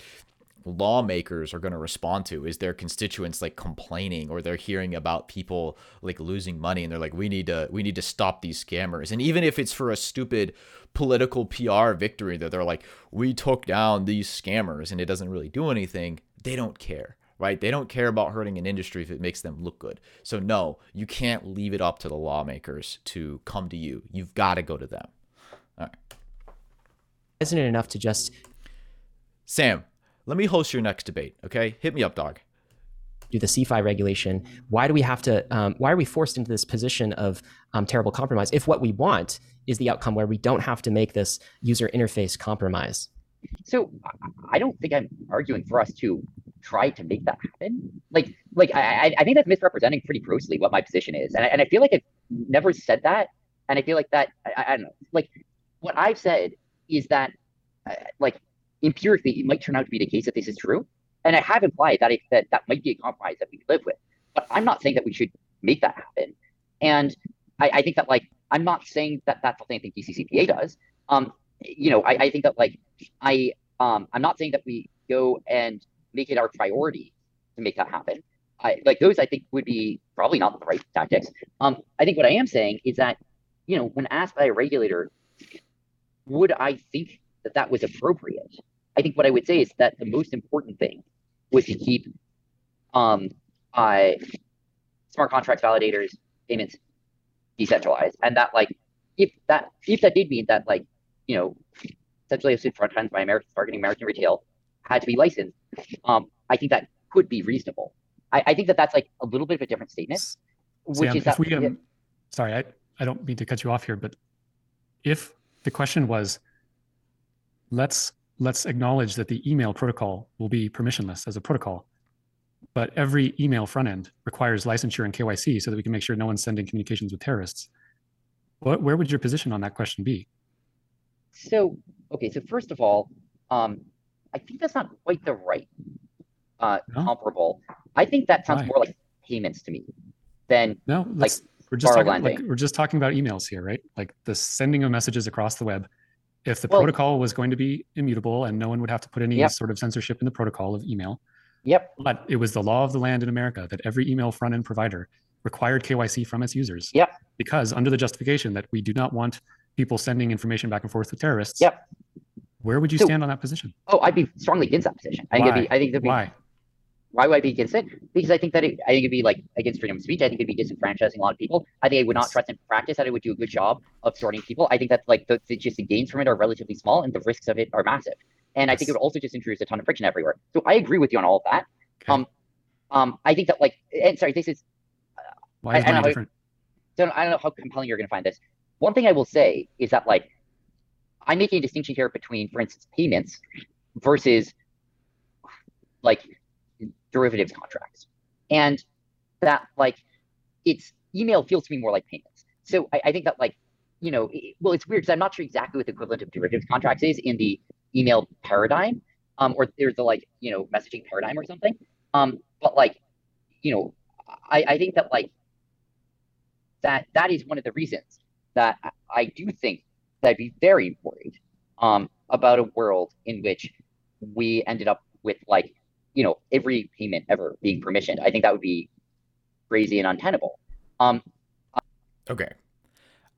lawmakers are going to respond to is their constituents like complaining or they're hearing about people like losing money and they're like we need to we need to stop these scammers. And even if it's for a stupid political PR victory that they're like we took down these scammers and it doesn't really do anything they don't care right? They don't care about hurting an industry if it makes them look good. So no you can't leave it up to the lawmakers to come to you. You've got to go to them. All right. Isn't it enough to just Sam, let me host your next debate. Okay, hit me up, dog. Do the CeFi regulation? Why do we have to? Um, why are we forced into this position of um, terrible compromise if what we want is the outcome where we don't have to make this user interface compromise? So I don't think I'm arguing for us to try to make that happen. Like, like I, I think that's misrepresenting pretty grossly what my position is, and I, and I feel like I've never said that, and I feel like that I, I don't know. Like, what I've said is that, uh, like, empirically, it might turn out to be the case that this is true. And I have implied that if, that that might be a compromise that we could live with. But I'm not saying that we should make that happen. And I, I think that like I'm not saying that that's the thing DCCPA does. Um, you know, I, I think that like I um I'm not saying that we go and make it our priority to make that happen. I like those I think would be probably not the right tactics. Um, I think what I am saying is that, you know, when asked by a regulator, would I think that that was appropriate? I think what I would say is that the most important thing was to keep um, uh, smart contracts, validators, payments decentralized, and that like if that if that did mean that like you know essentially a hosted front ends by American targeting American retail had to be licensed, um, I think that could be reasonable. I, I think that that's like a little bit of a different statement. Which Sam, is that, we, um, sorry, I, I don't mean to cut you off here, but if the question was, let's let's acknowledge that the email protocol will be permissionless as a protocol. But every email front end requires licensure and KYC so that we can make sure no one's sending communications with terrorists. What, where would your position on that question be? So, okay, so first of all, um, I think that's not quite the right uh, no? comparable. I think that sounds Why? more like payments to me than no, like we're just talking, like, we're just talking about emails here, right? Like the sending of messages across the web if the well, protocol was going to be immutable and no one would have to put any yep. sort of censorship in the protocol of email. Yep. But it was the law of the land in America that every email front end provider required KYC from its users. Yep. Because under the justification that we do not want people sending information back and forth with terrorists. Yep. Where would you so, stand on that position? Oh, I'd be strongly against that position. I think Why? it'd be, I think it'd be, Why? Why would I be against it? Because I think that it, I think it'd be like against freedom of speech. I think it'd be disenfranchising a lot of people. I think I would not trust in practice that it would do a good job of sorting people. I think that like the, the just the gains from it are relatively small and the risks of it are massive. And yes. I think it would also just introduce a ton of friction everywhere. So I agree with you on all of that. Okay. Um, Um, I think that like, and sorry, this is. Why is I, I different? How, don't, I don't know how compelling you're going to find this. One thing I will say is that like, I'm making a distinction here between, for instance, payments versus like derivatives contracts, and that like, it's email feels to me more like payments. So I, I think that like, you know, it, well, it's weird because I'm not sure exactly what the equivalent of derivatives contracts is in the email paradigm, um, or there's the like, you know, messaging paradigm or something. Um, but like, you know, I, I think that like that that is one of the reasons that I do think that I'd be very worried um, about a world in which we ended up with like, you know, every payment ever being permissioned. I think that would be crazy and untenable. Um, okay,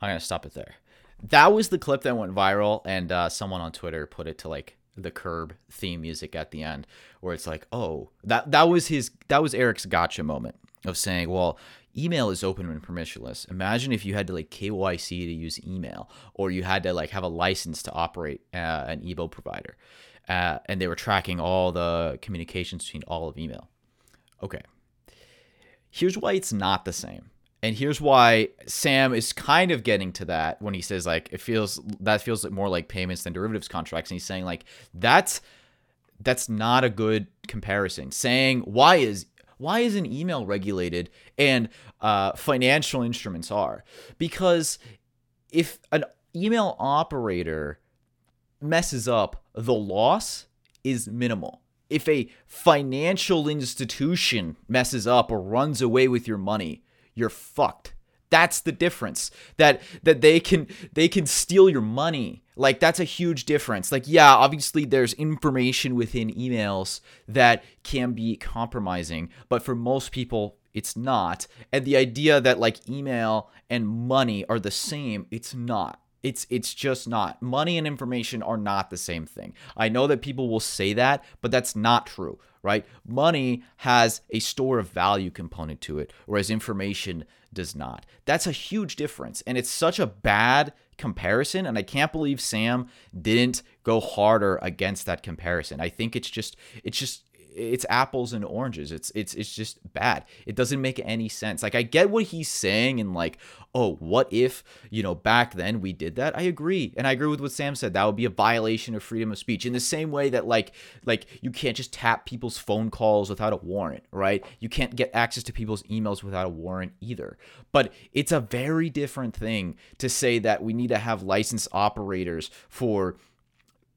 I'm gonna stop it there. That was the clip that went viral, and uh, someone on Twitter put it to like the curb theme music at the end where it's like oh that that was his that was erik's gotcha moment of saying well email is open and permissionless imagine if you had to like kyc to use email or you had to like have a license to operate uh, an ebo provider uh, and they were tracking all the communications between all of email okay here's why it's not the same and here's why Sam is kind of getting to that when he says like it feels that feels more like payments than derivatives contracts and he's saying like that's that's not a good comparison. Saying why is why is an email regulated and uh, financial instruments are? Because if an email operator messes up, the loss is minimal. If a financial institution messes up or runs away with your money, you're fucked. That's the difference. That that they can they can steal your money. Like that's a huge difference. Like yeah, obviously there's information within emails that can be compromising, but for most people it's not. And the idea that like email and money are the same, it's not. It's it's just not. Money and information are not the same thing. I know that people will say that, but that's not true, right? Money has a store of value component to it, whereas information does not. That's a huge difference. And it's such a bad comparison. And I can't believe Sam didn't go harder against that comparison. I think it's just, it's just, it's apples and oranges. It's it's it's just bad. It doesn't make any sense. Like I get what he's saying and like, oh, what if, you know, back then we did that? I agree. And I agree with what Sam said. That would be a violation of freedom of speech. In the same way that like like you can't just tap people's phone calls without a warrant, right? You can't get access to people's emails without a warrant either. But it's a very different thing to say that we need to have licensed operators for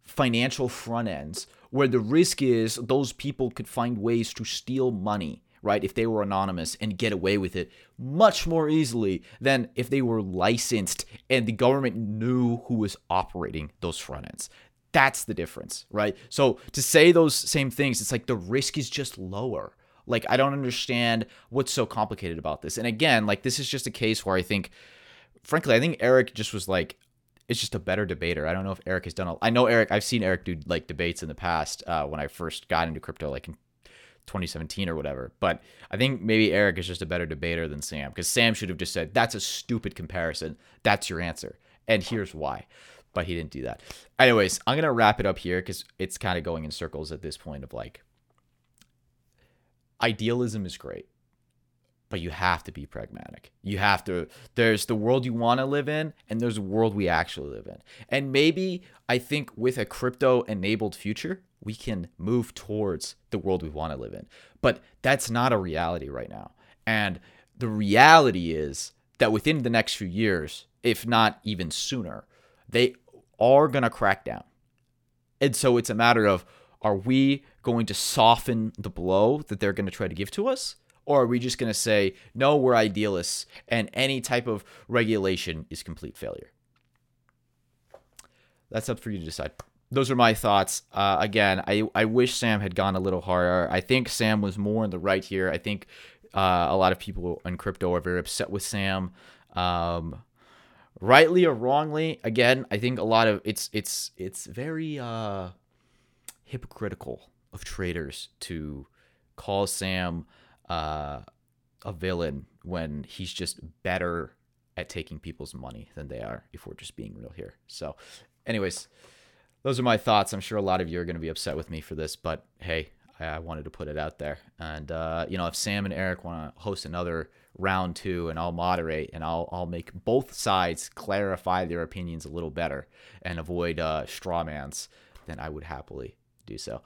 financial front ends where the risk is those people could find ways to steal money right if they were anonymous and get away with it much more easily than if they were licensed and the government knew who was operating those front ends. That's the difference right? So to say those same things it's like the risk is just lower. Like i don't understand what's so complicated about this. And again like this is just a case where i think frankly i think erik just was like is just a better debater. I don't know if Erik has done. A, I know Erik. I've seen Erik do like debates in the past uh, when I first got into crypto, like in 2017 or whatever. But I think maybe Erik is just a better debater than Sam because Sam should have just said, "That's a stupid comparison. That's your answer, and here's why." But he didn't do that. Anyways, I'm gonna wrap it up here because it's kind of going in circles at this point of like idealism is great but you have to be pragmatic. You have to, there's the world you want to live in, and there's a world we actually live in. And maybe I think with a crypto enabled future, we can move towards the world we want to live in. But that's not a reality right now. And the reality is that within the next few years, if not even sooner, they are going to crack down. And so it's a matter of are we going to soften the blow that they're going to try to give to us? Or are we just going to say, no, we're idealists and any type of regulation is complete failure? That's up for you to decide. Those are my thoughts. Uh, again, I, I wish Sam had gone a little harder. I think Sam was more in the right here. I think uh, a lot of people in crypto are very upset with Sam. Um, rightly or wrongly, again, I think a lot of it's it's it's very uh, hypocritical of traders to call Sam uh, a villain when he's just better at taking people's money than they are, if we're just being real here. So, anyways, those are my thoughts. I'm sure a lot of you are going to be upset with me for this, but hey, I, wanted to put it out there. And uh, you know, if Sam and Erik want to host another round two, and I'll moderate, and I'll I'll make both sides clarify their opinions a little better and avoid uh, strawmans, then I would happily do so.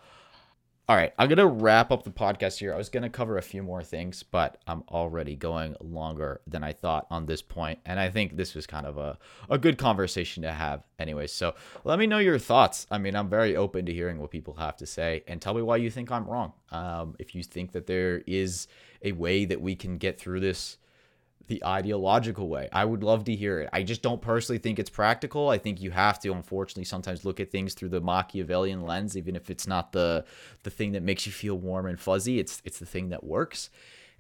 All right, I'm to wrap up the podcast here. I was to cover a few more things, but I'm already going longer than I thought on this point, and I think this was kind of a, a good conversation to have anyway. So let me know your thoughts. I mean, I'm very open to hearing what people have to say, and tell me why you think I'm wrong. Um, if you think that there is a way that we can get through this the ideological way. I would love to hear it. I just don't personally think it's practical. I think you have to unfortunately sometimes look at things through the Machiavellian lens even if it's not the the thing that makes you feel warm and fuzzy. It's it's the thing that works.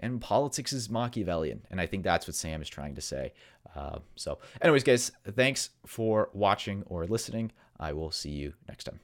And politics is Machiavellian, and I think that's what Sam is trying to say. Uh, so, anyways, guys, thanks for watching or listening. I will see you next time.